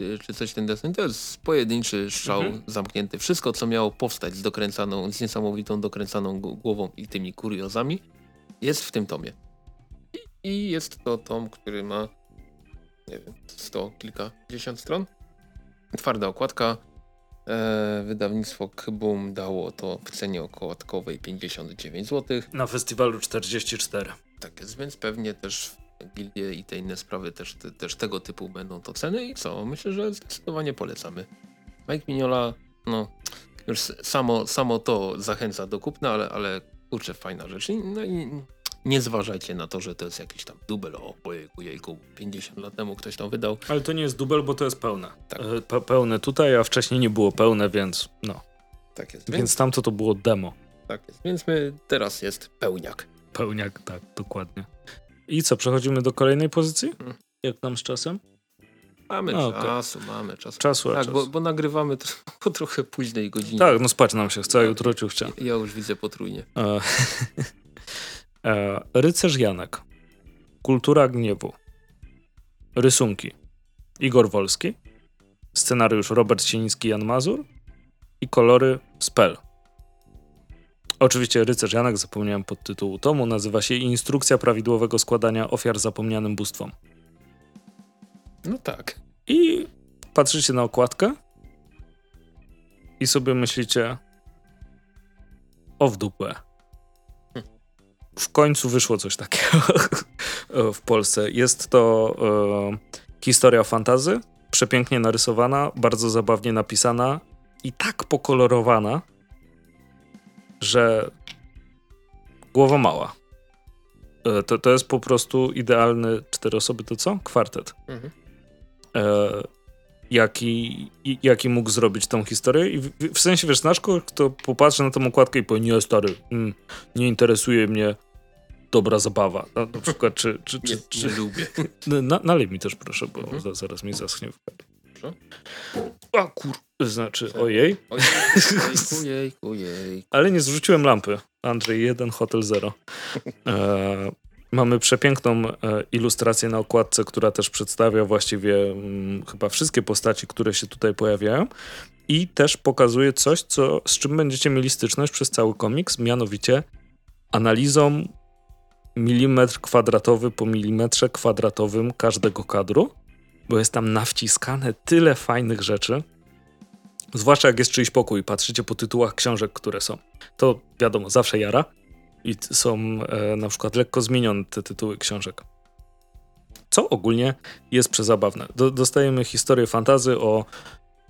e, czy coś ten deseń. To jest pojedynczy strzał Mhm. zamknięty. Wszystko, co miało powstać z dokręcaną, z niesamowitą dokręcaną głową i tymi kuriozami, jest w tym tomie. I, i jest to tom, który ma nie wiem, 100 kilkadziesiąt stron. Twarda okładka, E, wydawnictwo Kbum dało to w cenie okładkowej 59 zł. Na festiwalu 44. Tak jest, więc pewnie też gildie i te inne sprawy też, te, też tego typu będą to ceny i co? Myślę, że zdecydowanie polecamy. Mike Mignola, no już samo, samo to zachęca do kupna, ale, ale kurczę, fajna rzecz. No i nie zważajcie na to, że to jest jakiś tam dubel, o ojejku, jejku, 50 lat temu ktoś tam wydał. Ale to nie jest dubel, bo to jest pełne. Tak. E, Pe pełne tutaj, a wcześniej nie było pełne, więc no. Tak jest, Więc, więc, tamto to było demo. tak jest. więc my teraz jest pełniak. Pełniak, tak, dokładnie. I co, przechodzimy do kolejnej pozycji? Hmm. Jak tam z czasem? Mamy No, czasu, mamy czas. Czasu, a Tak, czas. bo, bo nagrywamy tr- po trochę późnej godzinie. Tak, no spać nam się chce, Tak. jutro ciuchcia. Ja już widzę potrójnie. E, e, rycerz Janek. Kultura gniewu. Rysunki. Igor Wolski. Scenariusz Robert Sieniński, Jan Mazur. I kolory Spell. Oczywiście Rycerz Janek, zapomniałem podtytułu tomu, nazywa się Instrukcja prawidłowego składania ofiar zapomnianym bóstwom. No tak. I patrzycie na okładkę i sobie myślicie o w dupę. W końcu wyszło coś takiego w Polsce. Jest to e, historia fantazy, przepięknie narysowana, bardzo zabawnie napisana i tak pokolorowana, że głowa mała. E, to, to jest po prostu idealny cztery osoby, to co? Kwartet Mhm. e, jaki, jaki mógł zrobić tą historię. I w, w sensie, wiesz, nasz kto popatrzy na tą okładkę i powie, nie stary, mm, nie interesuje mnie dobra zabawa. Na, na przykład, czy... czy, czy, Nie, czy nie lubię. na, nalej mi też proszę, bo Mhm. za, zaraz mi zaschnie w Proszę. A kur... Znaczy, ojej. Ojejku, jejku, jejku. Ale nie zrzuciłem lampy. Andrzej 1, Hotel 0. E, mamy przepiękną e, ilustrację na okładce, która też przedstawia właściwie mm, chyba wszystkie postaci, które się tutaj pojawiają. I też pokazuje coś, co, z czym będziecie mieli styczność przez cały komiks, mianowicie analizą milimetr kwadratowy po milimetrze kwadratowym każdego kadru, bo jest tam nawciskane tyle fajnych rzeczy. Zwłaszcza jak jest czyjś pokój, patrzycie po tytułach książek, które są. To wiadomo, zawsze jara. I są e, na przykład lekko zmienione te tytuły książek. Co ogólnie jest przezabawne. Do, dostajemy historię fantazy o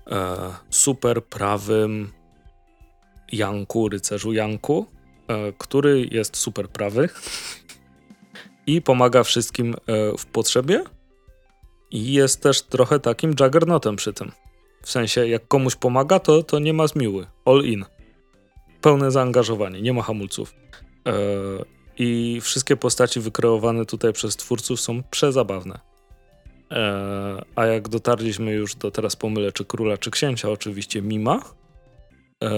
e, super prawym Janku, rycerzu Janku, e, który jest super prawy i pomaga wszystkim e, w potrzebie. I jest też trochę takim juggernautem przy tym. W sensie, jak komuś pomaga, to, to nie ma zmiły. All in. Pełne zaangażowanie, nie ma hamulców. E, I wszystkie postaci wykreowane tutaj przez twórców są przezabawne. E, a jak dotarliśmy już do teraz pomylę, czy króla, czy księcia, oczywiście Mima, e,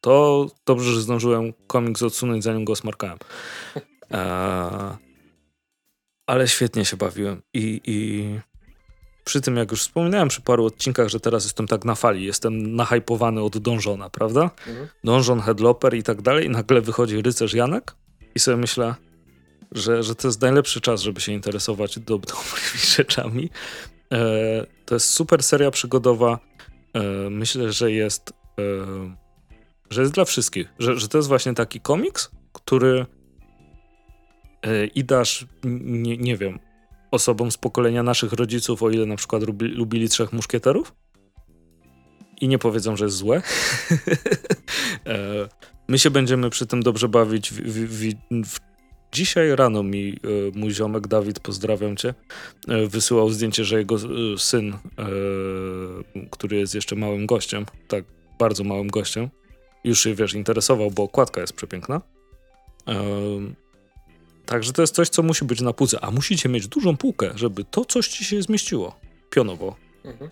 to dobrze, że zdążyłem komiks odsunąć, zanim go smarkałem. E, ale świetnie się bawiłem i, i przy tym, jak już wspominałem przy paru odcinkach, że teraz jestem tak na fali, jestem nahypowany od dążona, prawda? Mhm. Dążon, headloper i tak dalej, i nagle wychodzi rycerz Janek i sobie myślę, że, że to jest najlepszy czas, żeby się interesować do, dobrymi rzeczami. E, to jest super seria przygodowa. E, myślę, że jest, e, że jest dla wszystkich. Że, że to jest właśnie taki komiks, który i dasz, nie, nie wiem, osobom z pokolenia naszych rodziców, o ile na przykład lubi, lubili Trzech Muszkieterów i nie powiedzą, że jest złe. E, my się będziemy przy tym dobrze bawić. W, w, w, dzisiaj rano mi e, mój ziomek Dawid, pozdrawiam cię, e, wysyłał zdjęcie, że jego syn, który jest jeszcze małym gościem, tak bardzo małym gościem, już się, wiesz, interesował, bo okładka jest przepiękna. Także to jest coś, co musi być na półce, a musicie mieć dużą półkę, żeby to coś ci się zmieściło pionowo. Mhm.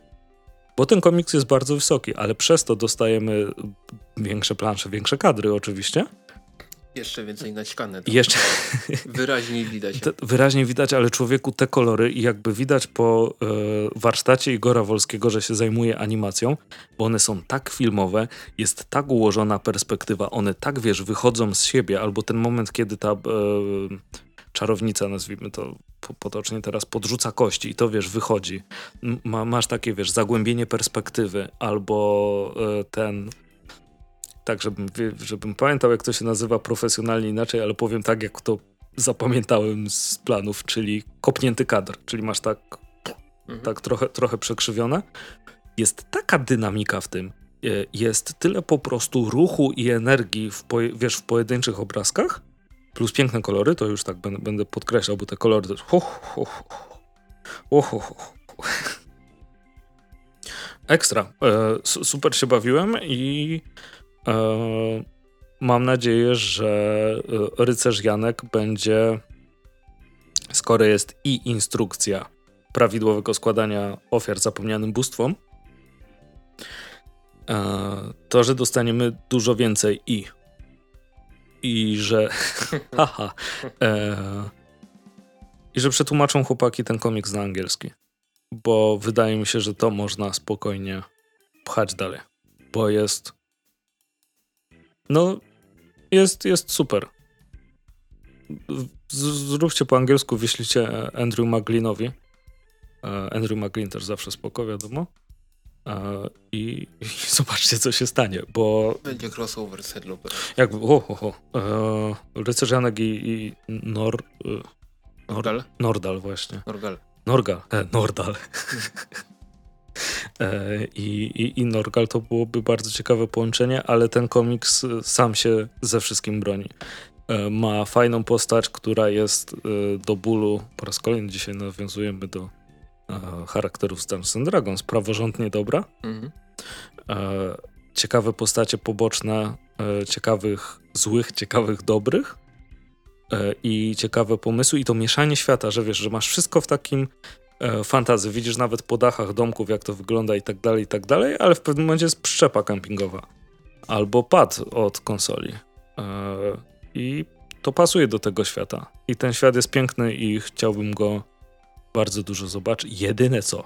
Bo ten komiks jest bardzo wysoki, ale przez to dostajemy większe plansze, większe kadry oczywiście. Jeszcze więcej naćkane. Jeszcze wyraźniej widać. Te, wyraźnie widać, ale człowieku te kolory i jakby widać po e, warsztacie Igora Wolskiego, że się zajmuje animacją, bo one są tak filmowe, jest tak ułożona perspektywa, one tak, wiesz, wychodzą z siebie, albo ten moment, kiedy ta e, czarownica, nazwijmy to potocznie teraz, podrzuca kości i to, wiesz, wychodzi. Ma, masz takie, wiesz, zagłębienie perspektywy, albo e, ten tak, żebym, żebym pamiętał, jak to się nazywa profesjonalnie inaczej, ale powiem tak, jak to zapamiętałem z planów, czyli kopnięty kadr, czyli masz tak, mhm. tak trochę, trochę przekrzywione. Jest taka dynamika w tym, e, jest tyle po prostu ruchu i energii w, wiesz, w pojedynczych obrazkach, plus piękne kolory, to już tak będę, będę podkreślał, bo te kolory to jest... Ekstra. E, super się bawiłem i mam nadzieję, że e, rycerz Janek będzie, skoro jest i instrukcja prawidłowego składania ofiar zapomnianym bóstwom, e, to, że dostaniemy dużo więcej i. I że. haha. I że przetłumaczą chłopaki ten komiks na angielski. Bo wydaje mi się, że to można spokojnie pchać dalej. Bo jest no, jest, jest super. Zróbcie po angielsku, wyślijcie Andrew McLeanowi. E, Andrew McLean też zawsze spoko, wiadomo. E, I, I, zobaczcie, co się stanie, bo... Będzie crossover z Headlooper. Jakby, ho, ho, ho. E, Rycerz Janek i, i Nor... Nordal? Nordal, właśnie. Norgal. Norgal, e, Nordal. E, I, i, I Norgal to byłoby bardzo ciekawe połączenie, ale ten komiks e, sam się ze wszystkim broni. E, ma fajną postać, która jest do bólu. Po raz kolejny dzisiaj nawiązujemy do charakterów z Dungeons Dragons. Praworządnie dobra. Mhm. Ciekawe postacie poboczne, ciekawych złych, ciekawych dobrych i ciekawe pomysły i to mieszanie świata, że wiesz, że masz wszystko w takim fantazy. Widzisz nawet po dachach domków, jak to wygląda i tak dalej, i tak dalej, ale w pewnym momencie jest przyczepa kempingowa. Albo pad od konsoli. E, I to pasuje do tego świata. I ten świat jest piękny i chciałbym go bardzo dużo zobaczyć. Jedyne co,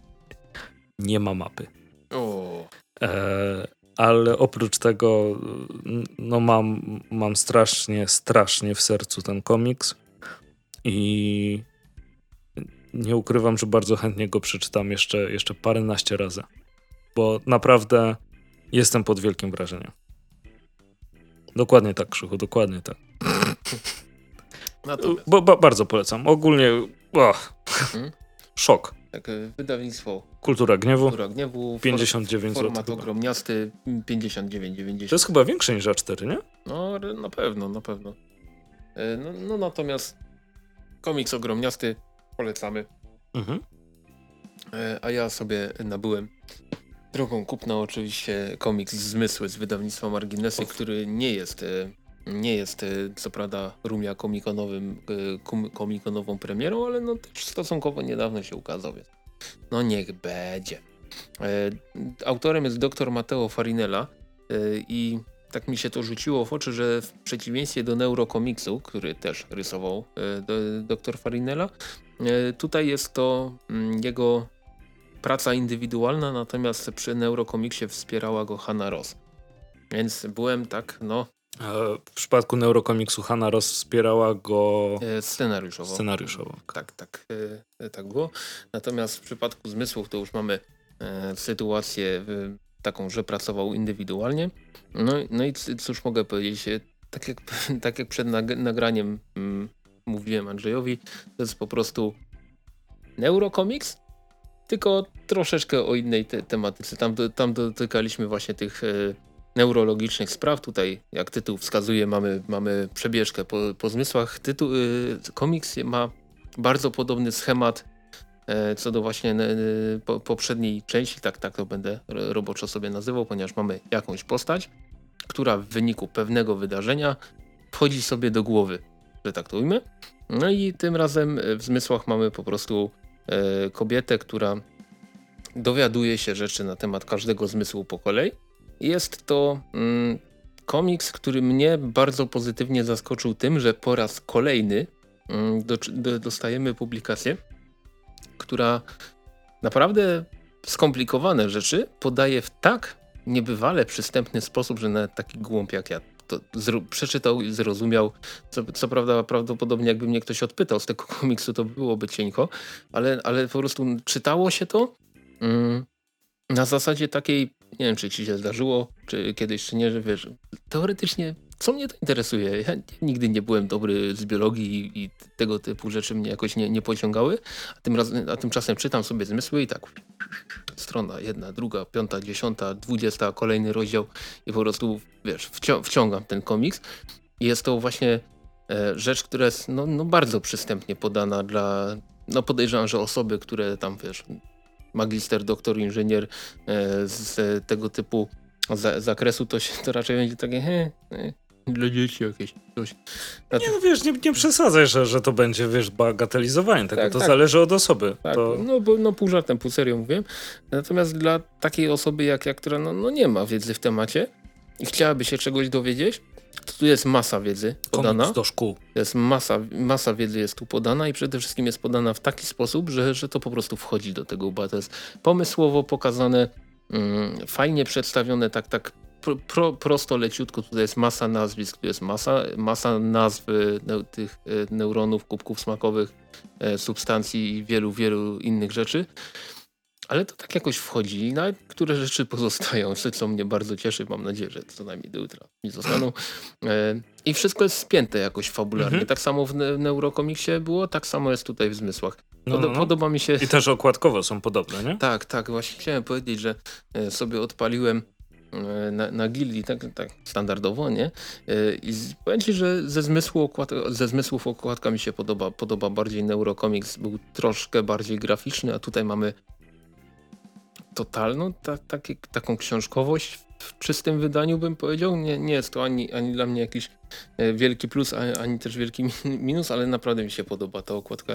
nie ma mapy. E, ale oprócz tego, no mam, mam strasznie, strasznie w sercu ten komiks. I nie ukrywam, że bardzo chętnie go przeczytam jeszcze, jeszcze paręnaście razy, bo naprawdę jestem pod wielkim wrażeniem. Dokładnie tak, Krzychu, dokładnie tak. Bo, ba, bardzo polecam. Ogólnie hmm? szok. Tak, e, wydawnictwo. Kultura Gniewu. Kultura Gniewu. 59 zł. Format ogromniasty 59,90. To jest chyba większe niż A4, nie? No, na pewno, na pewno. E, no, no natomiast komiks ogromniasty polecamy. Mhm. E, a ja sobie nabyłem drogą kupna oczywiście komiks Zmysły z wydawnictwa Marginesy, który nie jest e, nie jest e, co prawda rumia komikonowym, komikonową premierą, ale no też stosunkowo niedawno się ukazał, więc no niech będzie. Autorem jest dr Matteo Farinella i tak mi się to rzuciło w oczy, że w przeciwieństwie do Neurokomiksu, który też rysował dr Farinella, tutaj jest to mm, jego praca indywidualna, natomiast przy Neurokomiksie wspierała go Hanna Ross. Więc byłem tak, no... W przypadku Neurokomiksu Hanna Ross wspierała go... Scenariuszowo. Scenariuszowo. Tak, tak, tak było. Natomiast w przypadku Zmysłów to już mamy sytuację taką, że pracował indywidualnie. No, no i cóż mogę powiedzieć, tak jak, tak jak przed nagraniem mm, mówiłem Andrzejowi, to jest po prostu Neurocomics, tylko troszeczkę o innej te tematyce. Tam, tam dotykaliśmy właśnie tych e, neurologicznych spraw. Tutaj, jak tytuł wskazuje, mamy, mamy przebieżkę po, po zmysłach. Tytuł, e, komiks ma bardzo podobny schemat E, co do właśnie e, poprzedniej części, tak, tak to będę roboczo sobie nazywał, ponieważ mamy jakąś postać, która w wyniku pewnego wydarzenia wchodzi sobie do głowy, że tak to ujmę. No i tym razem w zmysłach mamy po prostu e, kobietę, która dowiaduje się rzeczy na temat każdego zmysłu po kolei. Jest to mm, komiks, który mnie bardzo pozytywnie zaskoczył tym, że po raz kolejny mm, do, do, dostajemy publikację, która naprawdę skomplikowane rzeczy podaje w tak niebywale przystępny sposób, że nawet taki głąb jak ja to przeczytał i zrozumiał. Co, co, prawda prawdopodobnie jakby mnie ktoś odpytał z tego komiksu, to byłoby cienko, ale, ale po prostu czytało się to mm, na zasadzie takiej, nie wiem czy ci się zdarzyło, czy kiedyś, czy nie, że wiesz, teoretycznie co mnie to interesuje? Ja nigdy nie byłem dobry z biologii i, tego typu rzeczy mnie jakoś nie, nie pociągały, a, tym a tymczasem czytam sobie zmysły i tak strona jedna, druga, piąta, dziesiąta, dwudziesta, kolejny rozdział i po prostu, wiesz, wcią wciągam ten komiks. I jest to właśnie e, rzecz, która jest no, no bardzo przystępnie podana dla, no podejrzewam, że osoby, które tam, wiesz, magister, doktor, inżynier e, z tego typu zakresu, to się to raczej będzie takie he, he, dla dzieci jakieś coś. Nie, no wiesz, nie, nie przesadzaj, że, że to będzie, wiesz, bagatelizowanie tego. Tak, to tak. zależy od osoby. Tak, to... no, bo, no pół żartem, pół serio mówię. Natomiast dla takiej osoby jak ja, która no, no nie ma wiedzy w temacie i chciałaby się czegoś dowiedzieć, to tu jest masa wiedzy podana. Komiks do szkół. Jest masa, masa wiedzy jest tu podana i przede wszystkim jest podana w taki sposób, że, że to po prostu wchodzi do tego, bo to jest pomysłowo pokazane, mm, fajnie przedstawione, tak, tak pro, prosto, leciutko, tutaj jest masa nazwisk, tu jest masa, masa nazw ne, tych e, neuronów, kubków smakowych, e, substancji i wielu, wielu innych rzeczy. Ale to tak jakoś wchodzi i nawet które rzeczy pozostają, co mnie bardzo cieszy. Mam nadzieję, że co najmniej do jutra mi zostaną. E, I wszystko jest spięte jakoś fabularnie. Mhm. Tak samo w, ne w Neurokomiksie było, tak samo jest tutaj w Zmysłach. No, no, no. Podoba mi się... I też okładkowo są podobne, nie? Tak, tak. Właśnie chciałem powiedzieć, że sobie odpaliłem na, na gildii, tak, tak standardowo, nie? E, I powiem ci, że ze, zmysłu okład, ze zmysłów okładka mi się podoba, podoba bardziej Neurocomics, był troszkę bardziej graficzny, a tutaj mamy totalną ta, taki, taką książkowość w czystym wydaniu bym powiedział. Nie, nie jest to ani, ani dla mnie jakiś e, wielki plus, ani, ani też wielki minus, ale naprawdę mi się podoba ta okładka.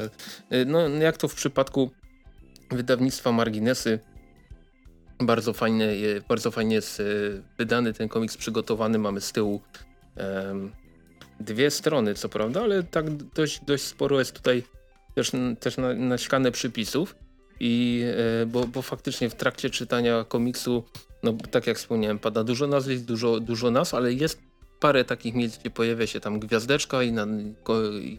No jak to w przypadku wydawnictwa Marginesy, bardzo fajnie, bardzo fajnie jest e, wydany ten komiks, przygotowany. Mamy z tyłu um, dwie strony, co prawda, ale tak dość, dość sporo jest tutaj też, też na, naśkane przypisów. I, e, bo, bo faktycznie w trakcie czytania komiksu, no tak jak wspomniałem, pada dużo nazwisk, dużo, dużo nas, ale jest parę takich miejsc, gdzie pojawia się tam gwiazdeczka i, na,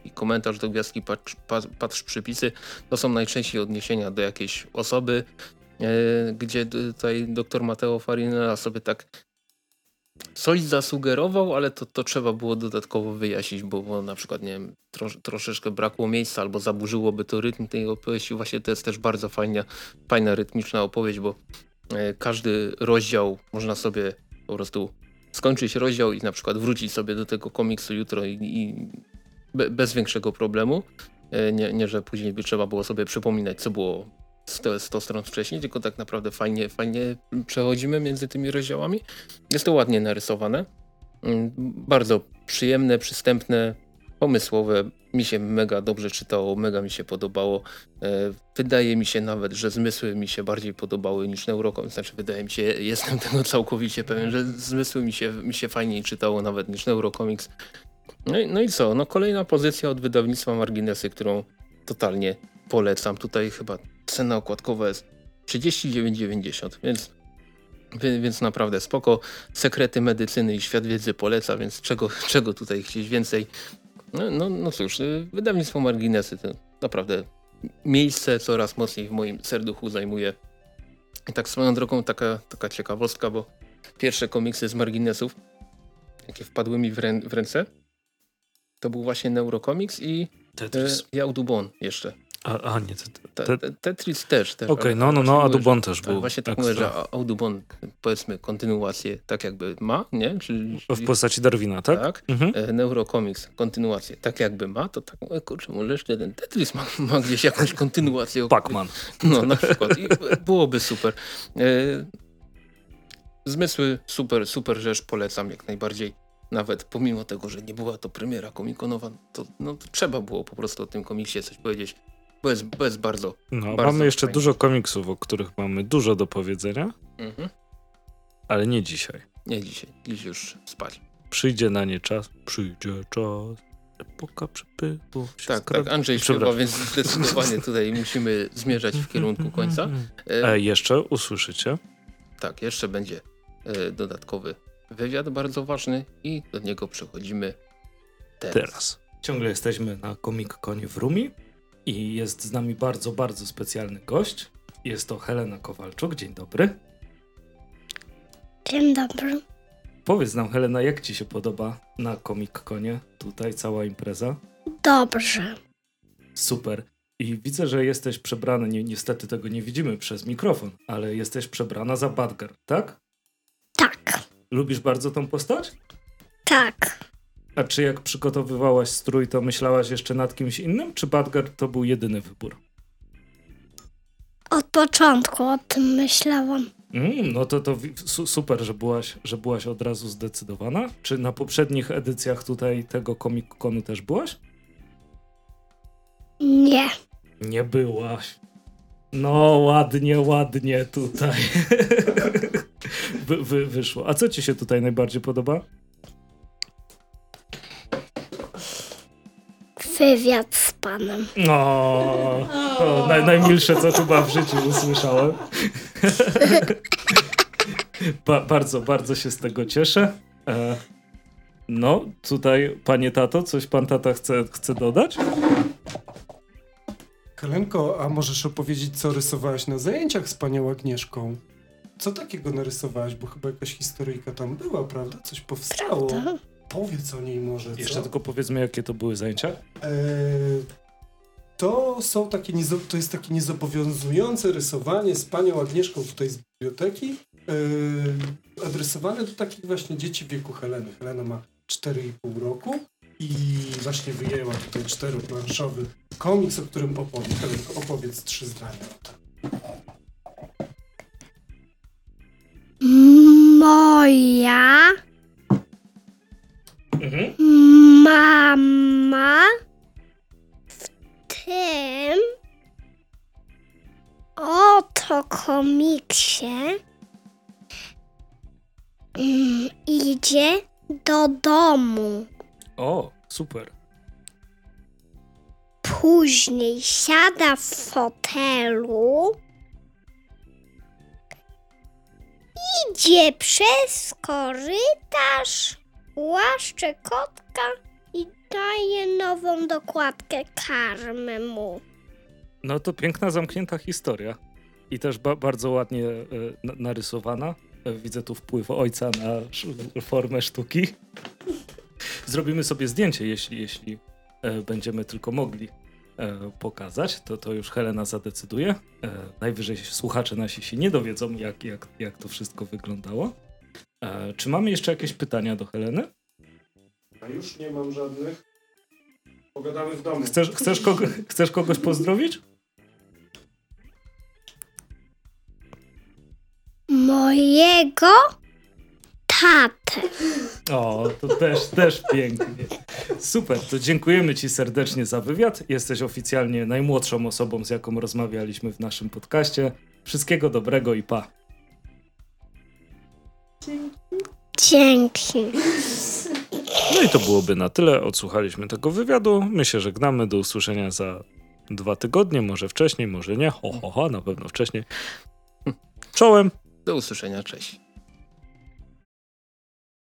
i komentarz do gwiazdki, patrz, patrz przypisy. To są najczęściej odniesienia do jakiejś osoby, gdzie tutaj doktor Mateo Farinella sobie tak coś zasugerował, ale to, to trzeba było dodatkowo wyjaśnić, bo, bo na przykład, nie wiem, trosz, troszeczkę brakło miejsca albo zaburzyłoby to rytm tej opowieści. Właśnie to jest też bardzo fajna, fajna rytmiczna opowieść, bo e, każdy rozdział można sobie po prostu skończyć rozdział i na przykład wrócić sobie do tego komiksu jutro i, i be, bez większego problemu. E, nie, nie, że później by trzeba było sobie przypominać, co było 100, 100 stron wcześniej, tylko tak naprawdę fajnie, fajnie przechodzimy między tymi rozdziałami. Jest to ładnie narysowane. Mm, bardzo przyjemne, przystępne. pomysłowe. Mi się mega dobrze czytało, mega mi się podobało. E, wydaje mi się nawet, że zmysły mi się bardziej podobały niż Neurocomics. Znaczy, wydaje mi się, jestem tego całkowicie pewien, że zmysły mi się, mi się fajniej czytało nawet niż Neurocomics. No i, no i co? No kolejna pozycja od wydawnictwa Marginesy, którą totalnie polecam. Tutaj chyba cena okładkowa jest 39,90, więc, więc naprawdę spoko. Sekrety medycyny i świat wiedzy poleca, więc czego, czego tutaj chcieć więcej? No, no, no cóż, y, wydawnictwo Marginesy to naprawdę miejsce coraz mocniej w moim serduchu zajmuje. I tak swoją drogą taka, taka ciekawostka, bo pierwsze komiksy z Marginesów, jakie wpadły mi w, rę w ręce, to był właśnie Neurocomics i Tetris. E, Jaudubon jeszcze. A, a nie, te, te, te, Tetris też. też Okej, okay, no, no, no, Audubon też tak, był. Właśnie tak mówię, że Audubon powiedzmy kontynuację tak jakby ma, nie? Czyli, w postaci Darwina, tak? Tak. Mhm. E, Neurocomics kontynuację tak jakby ma, to tak mówię, kurczę, może ten Tetris ma, ma gdzieś jakąś kontynuację. Pac-Man. No, na przykład. I byłoby super. E, zmysły, super, super rzecz, polecam jak najbardziej nawet pomimo tego, że nie była to premiera komikonowa, to, no, to trzeba było po prostu o tym komiksie coś powiedzieć, bo jest, bo jest bardzo, no, bardzo Mamy jeszcze fajnie. dużo komiksów, o których mamy dużo do powiedzenia, mhm. ale nie dzisiaj. Nie dzisiaj, dziś już spać. Przyjdzie na nie czas, przyjdzie czas, epoka przepływu. Tak, tak, Andrzej śpiewa, więc zdecydowanie tutaj musimy zmierzać w kierunku końca. E, e, jeszcze usłyszycie? Tak, jeszcze będzie e, dodatkowy wywiad bardzo ważny i do niego przechodzimy teraz. teraz. Ciągle jesteśmy na Comic Conie w Rumi i jest z nami bardzo, bardzo specjalny gość. Jest to Helena Kowalczuk. Dzień dobry. Dzień dobry. Powiedz nam, Helena, jak ci się podoba na Comic Conie? Tutaj cała impreza? Dobrze. Super. I widzę, że jesteś przebrana, ni niestety tego nie widzimy przez mikrofon, ale jesteś przebrana za Badger, tak? Tak. Lubisz bardzo tą postać? Tak. A czy jak przygotowywałaś strój, to myślałaś jeszcze nad kimś innym, czy Badger to był jedyny wybór? Od początku o tym myślałam. Mm, no to, to su super, że byłaś, że byłaś od razu zdecydowana. Czy na poprzednich edycjach tutaj tego Comic-Conu też byłaś? Nie. Nie byłaś. No, ładnie, ładnie tutaj. wy, wy, wyszło. A co ci się tutaj najbardziej podoba? Wywiad z panem. O, o naj, najmilsze, co chyba w życiu usłyszałem. ba, bardzo, bardzo się z tego cieszę. E, no, tutaj, panie tato, coś pan tata chce, chce dodać? Helenko, a możesz opowiedzieć, co rysowałaś na zajęciach z panią Agnieszką? Co takiego narysowałaś? Bo chyba jakaś historyjka tam była, prawda? Coś powstało. Prawda? Powiedz o niej może, co? Jeszcze tylko powiedzmy, jakie to były zajęcia? Eee, to są takie, to jest takie niezobowiązujące rysowanie z panią Agnieszką tutaj z biblioteki, eee, adresowane do takich właśnie dzieci w wieku Heleny. Helena ma 4,5 roku i właśnie wyjęła tutaj czteroplanszowy komiks, o którym opowie. Helenko, opowiedz trzy zdania o tym. Moja mhm. mama w tym oto komiksie mm, idzie do domu. O, super. Później siada w fotelu Idzie przez korytarz, łaszcze kotka i daje nową dokładkę karmy mu. No to piękna, zamknięta historia. I też ba bardzo ładnie e, narysowana. E, widzę tu wpływ ojca na formę sztuki. Zrobimy sobie zdjęcie, jeśli, jeśli e, będziemy tylko mogli. Pokazać, to, to już Helena zadecyduje. Najwyżej słuchacze nasi się nie dowiedzą, jak, jak, jak to wszystko wyglądało. E, czy mamy jeszcze jakieś pytania do Heleny? A już nie mam żadnych. Pogadamy w domu. Chcesz, chcesz, kogo, chcesz kogoś pozdrowić? Mojego tatę. O, to też, też pięknie. Super, to dziękujemy Ci serdecznie za wywiad. Jesteś oficjalnie najmłodszą osobą, z jaką rozmawialiśmy w naszym podcaście. Wszystkiego dobrego i pa. Dzięki. No i to byłoby na tyle. Odsłuchaliśmy tego wywiadu. My się żegnamy. Do usłyszenia za dwa tygodnie, może wcześniej, może nie. Ho, ho, ho, na pewno wcześniej. Czołem. Do usłyszenia, cześć.